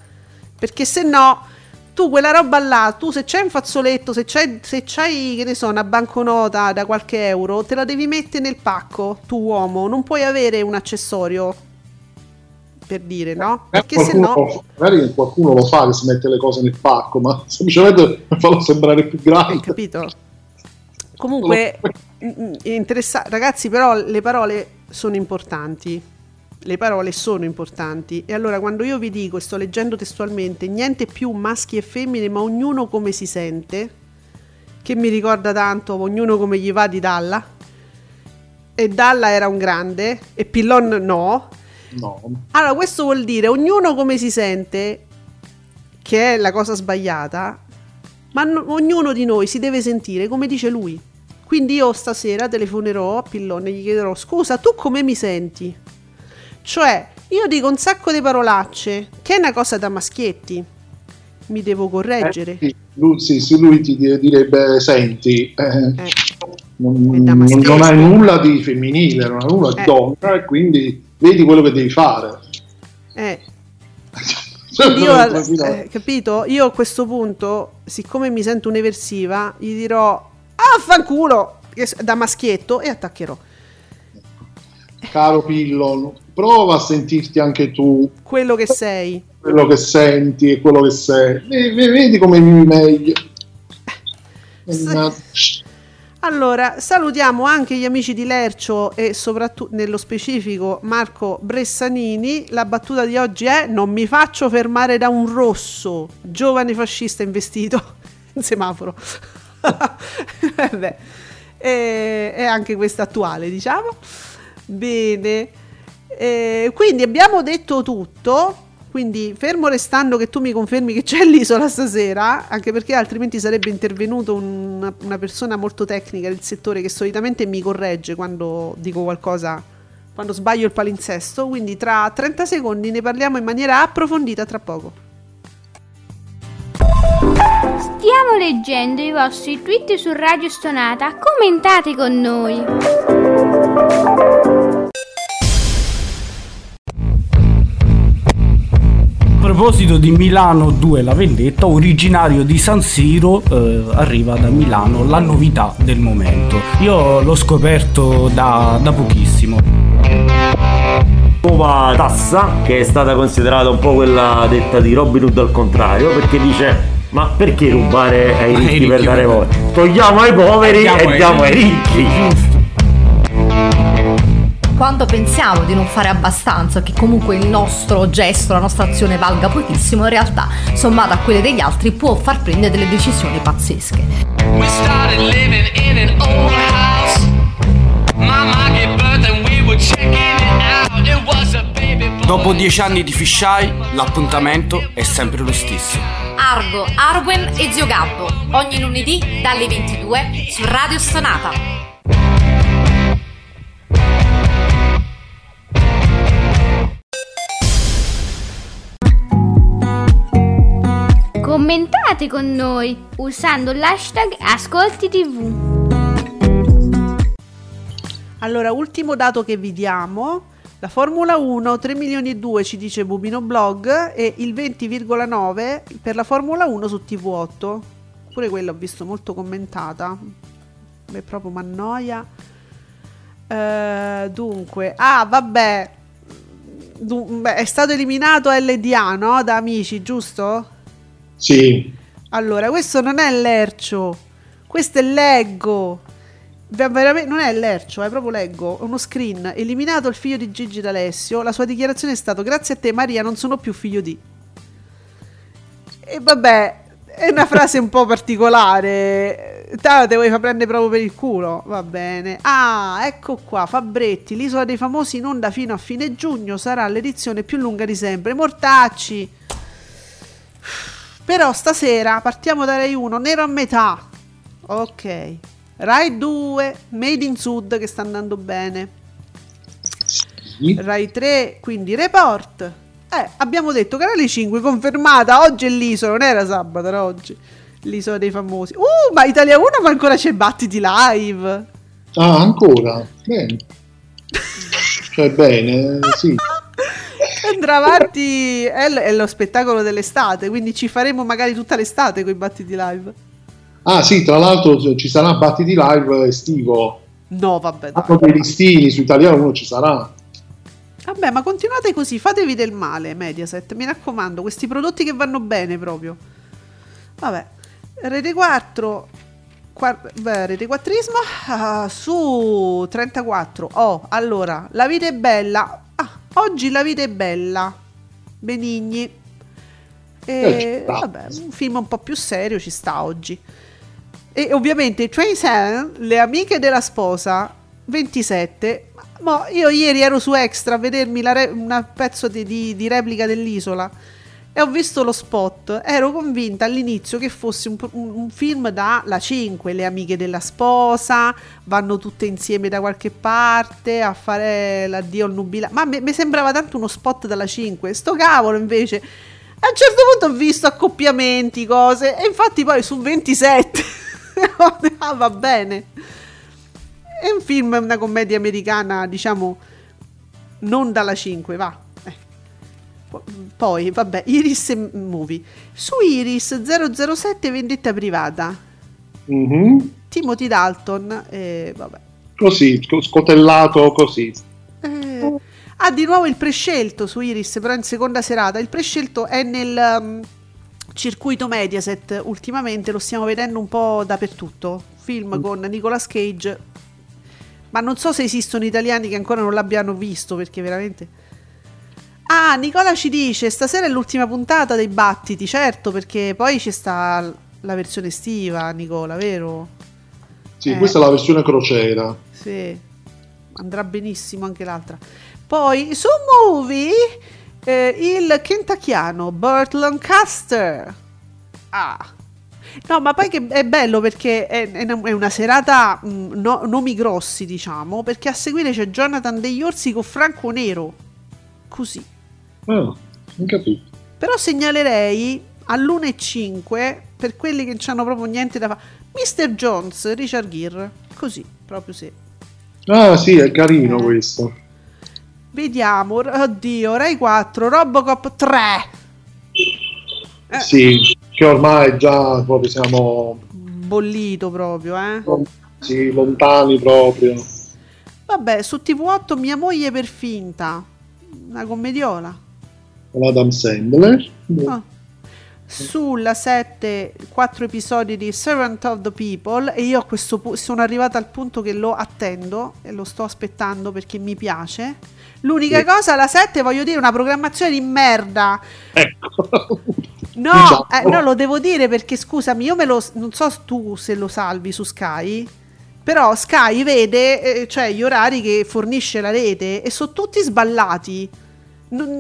Perché se no, tu quella roba là, tu se c'hai un fazzoletto, se c'hai, se c'hai, che ne so, una banconota da qualche euro, te la devi mettere nel pacco, tu uomo. Non puoi avere un accessorio per dire, no? Eh, Perché se no... Magari qualcuno lo fa che si mette le cose nel pacco, ma semplicemente farlo sembrare più grande. Hai capito? Comunque, mm, mm, interessante. Ragazzi, però le parole sono importanti. Le parole sono importanti. E allora quando io vi dico, e sto leggendo testualmente, niente più maschi e femmine, ma ognuno come si sente, che mi ricorda tanto, ognuno come gli va di Dalla. E Dalla era un grande, e Pillon no No. Allora, questo vuol dire ognuno come si sente, che è la cosa sbagliata, ma no, ognuno di noi si deve sentire come dice lui. Quindi io stasera telefonerò a Pillone e gli chiederò: Scusa, tu come mi senti? Cioè, io dico un sacco di parolacce, che è una cosa da maschietti. Mi devo correggere. Eh, sì, lui, sì, sì, lui ti direbbe: Senti, eh, eh, non, non, hai nulla di femminile, non hai nulla di eh. donna, e quindi vedi quello che devi fare. Eh. io, eh, capito? Io a questo punto, siccome mi sento un'eversiva, gli dirò affanculo da maschietto e attaccherò. Caro Pillo, prova a sentirti anche tu. Quello che sei. Quello che senti e quello che sei. Vedi come mi meglio. S- allora, salutiamo anche gli amici di Lercio e soprattutto nello specifico Marco Bressanini. La battuta di oggi è non mi faccio fermare da un rosso, giovane fascista investito in semaforo. Beh, e, è anche questa attuale, diciamo. Bene. E, quindi abbiamo detto tutto. Quindi, fermo restando che tu mi confermi che c'è l'isola stasera, anche perché altrimenti sarebbe intervenuto una, una, persona molto tecnica del settore che solitamente mi corregge quando dico qualcosa, quando sbaglio il palinsesto. Quindi, tra 30 secondi ne parliamo in maniera approfondita tra poco. Stiamo leggendo i vostri tweet su Radio Stonata. Commentate con noi. Proposito di Milano 2 la vendetta, originario di San Siro, eh, arriva da Milano la novità del momento. Io l'ho scoperto da, da pochissimo. Nuova tassa che è stata considerata un po' quella detta di Robin Hood al contrario, perché dice ma perché rubare ai ricchi, ai ricchi per dare voto? Togliamo ai poveri e diamo ai ricchi. Quando pensiamo di non fare abbastanza, che comunque il nostro gesto, la nostra azione valga pochissimo, in realtà, sommata a quelle degli altri, può far prendere delle decisioni pazzesche. We started living in an old house. Mama gave birth and we were checking it out. It was a baby boy. Dopo dieci anni di fisheye, l'appuntamento è sempre lo stesso. Argo, Arwen e Zio Gabbo, ogni lunedì dalle 22 su Radio Stonata. Commentate con noi usando l'hashtag Ascolti TV. Allora, ultimo dato che vi diamo. La Formula 1 3 milioni e 2 ci dice Bubino Blog e il 20,9 per la Formula 1 su TV8. pure quella ho visto molto commentata. È proprio mannoia. Uh, dunque, ah, vabbè. Dun- beh, è stato eliminato LDA, no? Da amici, giusto? Sì. Allora, questo non è Lercio, questo è Leggo. Veramente, non è Lercio, è proprio Leggo. Uno screen. Eliminato il figlio di Gigi D'Alessio. La sua dichiarazione è stata: Grazie a te, Maria, non sono più figlio di. E vabbè, è una frase un po' particolare. Te, te vuoi far prendere proprio per il culo. Va bene. Ah, ecco qua. Fabretti, l'isola dei famosi in onda fino a fine giugno sarà l'edizione più lunga di sempre. Mortacci. Però stasera partiamo da Rai 1, nero a metà. Ok. Rai 2, Made in Sud che sta andando bene. Sì. Rai 3, quindi Report. Eh, abbiamo detto canale 5 confermata, oggi è l'isola, non era sabato, era oggi. L'isola dei famosi. Uh, ma Italia 1 ma ancora c'è battiti live. Ah, ancora? Bene. cioè bene, sì. andrà avanti è, l- è, lo spettacolo dell'estate quindi ci faremo magari tutta l'estate con i battiti live. Ah sì tra l'altro ci sarà battiti live estivo. No vabbè dai. dei listini su Italiano 1 ci sarà. Vabbè ma continuate così fatevi del male Mediaset mi raccomando questi prodotti che vanno bene proprio. Vabbè Rete 4 Quar- beh, rete quattrismo uh, su 34 oh allora la vita è bella Oggi la vita è bella. Benigni. E, vabbè, un film un po' più serio ci sta oggi. E ovviamente 27, le amiche della sposa, 27. Ma io ieri ero su Extra a vedermi re- un pezzo di, di, di replica dell'isola e ho visto lo spot. Ero convinta all'inizio che fosse un, un, film da La 5, le amiche della sposa, vanno tutte insieme da qualche parte a fare l'addio al nubilato. Ma mi sembrava tanto uno spot dalla 5. Sto cavolo invece. A un certo punto ho visto accoppiamenti, cose, e infatti poi su 27. ah, va bene. È un film, una commedia americana, diciamo, non dalla 5, va poi, vabbè, Iris Movie. Su Iris 007 Vendetta Privata. Mm-hmm. Timothy Dalton, eh, vabbè. Così, scotellato così. Eh, ah, di nuovo il prescelto su Iris, però in seconda serata. Il prescelto è nel um, circuito Mediaset, ultimamente lo stiamo vedendo un po' dappertutto. Film mm. con Nicolas Cage. Ma non so se esistono italiani che ancora non l'abbiano visto, perché veramente... Ah, Nicola ci dice, stasera è l'ultima puntata dei battiti, certo, perché poi ci sta la versione estiva, Nicola, vero? Sì, eh. questa è la versione crociera. Sì, andrà benissimo anche l'altra. Poi su Movie eh, il kentuckiano Burt Lancaster. Ah. No, ma poi che è bello perché è, è una serata mh, mm, no, nomi grossi, diciamo, perché a seguire c'è Jonathan degli Orsi con Franco Nero. Così. Ah, non capito. Però segnalerei all'1.5 per quelli che non hanno proprio niente da fare. Mr. Jones, Richard Gere, così, proprio sì. Ah sì, è carino eh. questo. Vediamo, oddio, Rai 4, Robocop 3. Eh. Sì, che ormai già proprio siamo... Bollito proprio, eh? Sì, lontani proprio. Vabbè, su TV8 mia moglie per finta, una commediola con Adam Sandler. Ah. Sulla 7, 4 episodi di Servant of the People e io a questo punto sono arrivata al punto che lo attendo e lo sto aspettando perché mi piace. L'unica sì. cosa, la 7 voglio dire, una programmazione di merda. Ecco. No, diciamo. eh, no, lo devo dire perché scusami, io me lo non so tu se lo salvi su Sky. Però Sky vede eh, cioè gli orari che fornisce la rete e sono tutti sballati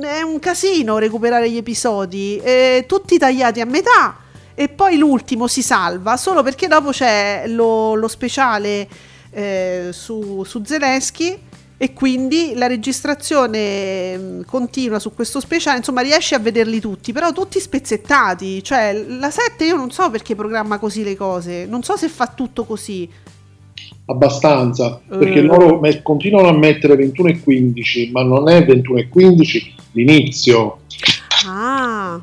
è un casino recuperare gli episodi, eh, tutti tagliati a metà e poi l'ultimo si salva solo perché dopo c'è lo, lo speciale eh, su, su Zelensky e quindi la registrazione mm, continua su questo speciale, insomma riesci a vederli tutti, però tutti spezzettati, cioè la 7 io non so perché programma così le cose, non so se fa tutto così, abbastanza perché uh. loro met- continuano a mettere 21 e 15 ma non è 21 e 15 l'inizio ah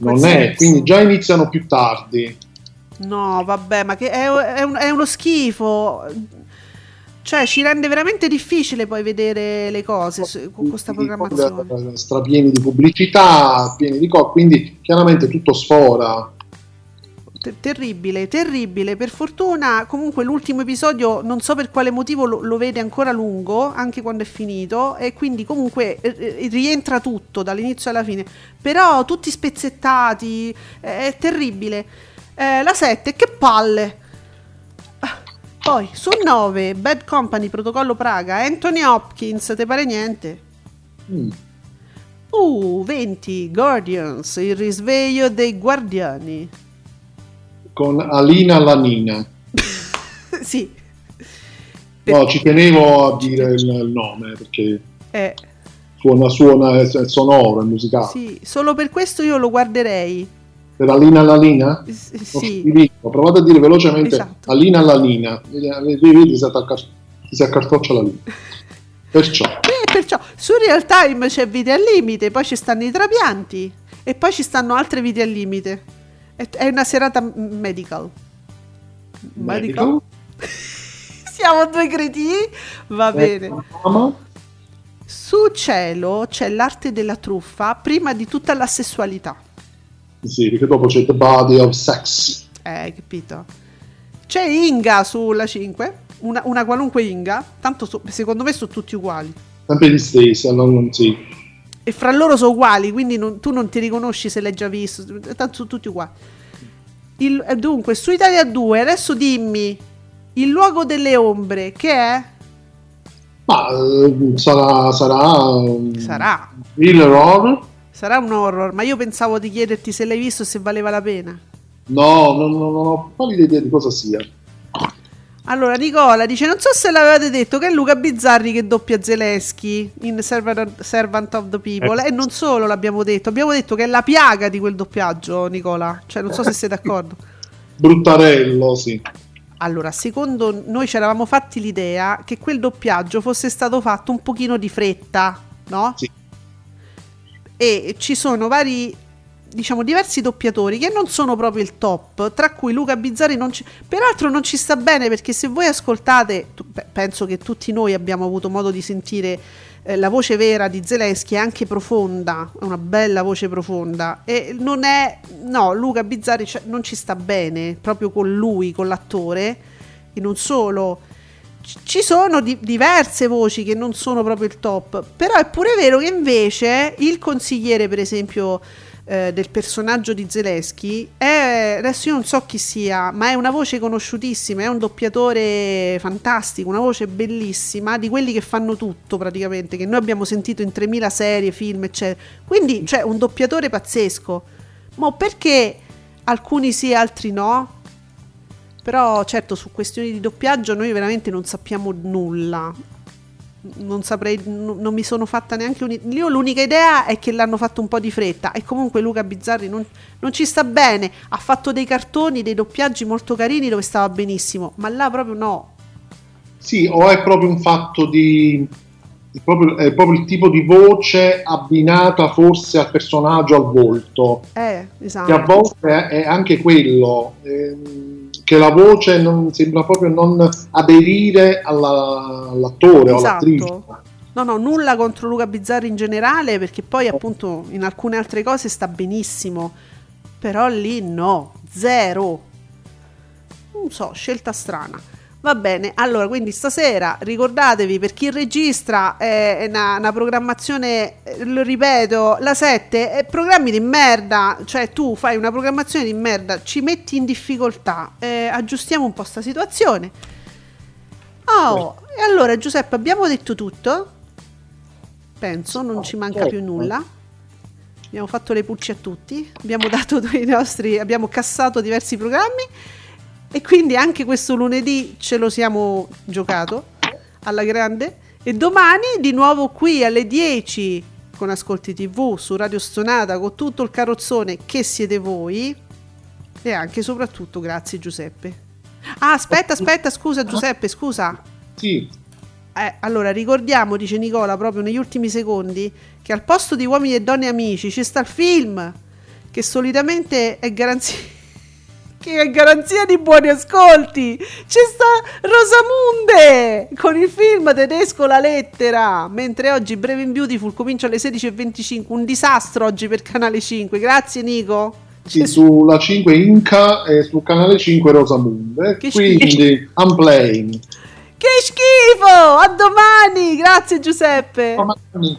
non è quindi già iniziano più tardi No, vabbè, ma che è, è, un, è uno schifo. Cioè, ci rende veramente difficile poi vedere le cose con questa programmazione. Strapieni di pubblicità, pieni di cose, quindi chiaramente tutto sfora. Terribile, terribile. Per fortuna, comunque, l'ultimo episodio non so per quale motivo lo, lo, vede ancora lungo, anche quando è finito, e quindi comunque eh, rientra tutto dall'inizio alla fine. Però tutti spezzettati, eh, è terribile. Eh, la 7, che palle. Poi su 9, Bad Company, Protocollo Praga, Anthony Hopkins, te pare niente? Mm. Uh, 20, Guardians, il risveglio dei guardiani. Con Alina Lanina. sì. No, ci tenevo a dire il, il nome perché eh. suona, suona, è sonoro, è musicale. Sì, solo per questo io lo guarderei per Alina Lalina? Sì. Provate a dire velocemente esatto. Alina Lalina. Vedi, si accartoccia la linea. Perciò. Eh, perciò. Su Real Time c'è video al limite, poi ci stanno i trapianti e poi ci stanno altre video al limite. È una serata medical. Medical? Siamo due cretini? Va bene. Su cielo c'è l'arte della truffa prima di tutta la sessualità. Sì, perché dopo c'è The Body of Sex. Eh, capito. C'è Inga sulla 5, una, una qualunque Inga, tanto so, secondo me sono tutti uguali. Sempre gli stessi, allora non sì. E fra loro sono uguali, quindi non, tu non ti riconosci se l'hai già visto, tanto sono tutti uguali. Il, eh, dunque, su Italia 2, adesso dimmi, il luogo delle ombre, che è? Ma uh, sarà, sarà... Sarà. Thriller horror? Sarà un horror, ma io pensavo di chiederti se l'hai visto e se valeva la pena. No, non, non, non ho pallida idea di cosa sia. Allora, Nicola dice: Non so se l'avevate detto che è Luca Bizzarri che doppia Zelensky in Servant, Servant of the People. Eh. E non solo l'abbiamo detto, abbiamo detto che è la piaga di quel doppiaggio, Nicola. Cioè, non so se sei d'accordo. Bruttarello, sì. Allora, secondo noi ci eravamo fatti l'idea che quel doppiaggio fosse stato fatto un pochino di fretta, no? Sì e ci sono vari diciamo diversi doppiatori che non sono proprio il top, tra cui Luca Bizzarri non ci, peraltro non ci sta bene perché se voi ascoltate, penso che tutti noi abbiamo avuto modo di sentire eh, la voce vera di Zelensky è anche profonda, una bella voce profonda e non è no, Luca Bizzarri cioè, non ci sta bene proprio con lui, con l'attore e non solo ci sono di- diverse voci che non sono proprio il top, però è pure vero che invece il consigliere, per esempio, eh, del personaggio di Zelensky è, adesso io non so chi sia, ma è una voce conosciutissima, è un doppiatore fantastico, una voce bellissima, di quelli che fanno tutto praticamente, che noi abbiamo sentito in 3000 serie, film, eccetera. Quindi, cioè, un doppiatore pazzesco. Ma perché alcuni sì e altri no? Però certo su questioni di doppiaggio noi veramente non sappiamo nulla. Non saprei, non mi sono fatta neanche un... Io l'unica idea è che l'hanno fatto un po' di fretta e comunque Luca Bizzarri non, non ci sta bene. Ha fatto dei cartoni, dei doppiaggi molto carini dove stava benissimo, ma là proprio no. Sì, o è proprio un fatto di... È proprio, è proprio, il tipo di voce abbinata forse al personaggio, al volto. Eh, esatto. Che a volte è anche quello. Ehm, che la voce non, sembra proprio non aderire alla, all'attore esatto. o all'attrice. No, no, nulla contro Luca Bizzarri in generale, perché poi appunto in alcune altre cose sta benissimo, però lì no, zero. Non so, scelta strana. Va bene, allora quindi stasera ricordatevi per chi registra è una, una programmazione, eh, lo ripeto, la 7 è programmi di merda, cioè tu fai una programmazione di merda, ci metti in difficoltà, eh, aggiustiamo un po' sta situazione. Oh, e allora Giuseppe abbiamo detto tutto, penso, non ci manca più nulla. Abbiamo fatto le pulci a tutti, abbiamo dato i nostri, abbiamo cassato diversi programmi. E quindi anche questo lunedì ce lo siamo giocato alla grande. E domani di nuovo qui alle 10 con Ascolti TV su Radio Stonata con tutto il carrozzone che siete voi. E anche e soprattutto grazie Giuseppe. Ah, aspetta, aspetta, scusa Giuseppe, scusa. Sì. Eh, allora ricordiamo, dice Nicola, proprio negli ultimi secondi, che al posto di uomini e donne amici ci sta il film, che solitamente è garanzia che è garanzia di buoni ascolti. C'è sta Rosamunde con il film tedesco La lettera. Mentre oggi Breve in Beautiful comincia alle 16.25. Un disastro oggi per Canale 5. Grazie Nico. Sì, sulla 5 Inca e sul canale 5 Rosamunde. Che Quindi schifo. I'm playing. Che schifo! A domani! Grazie Giuseppe. Domani.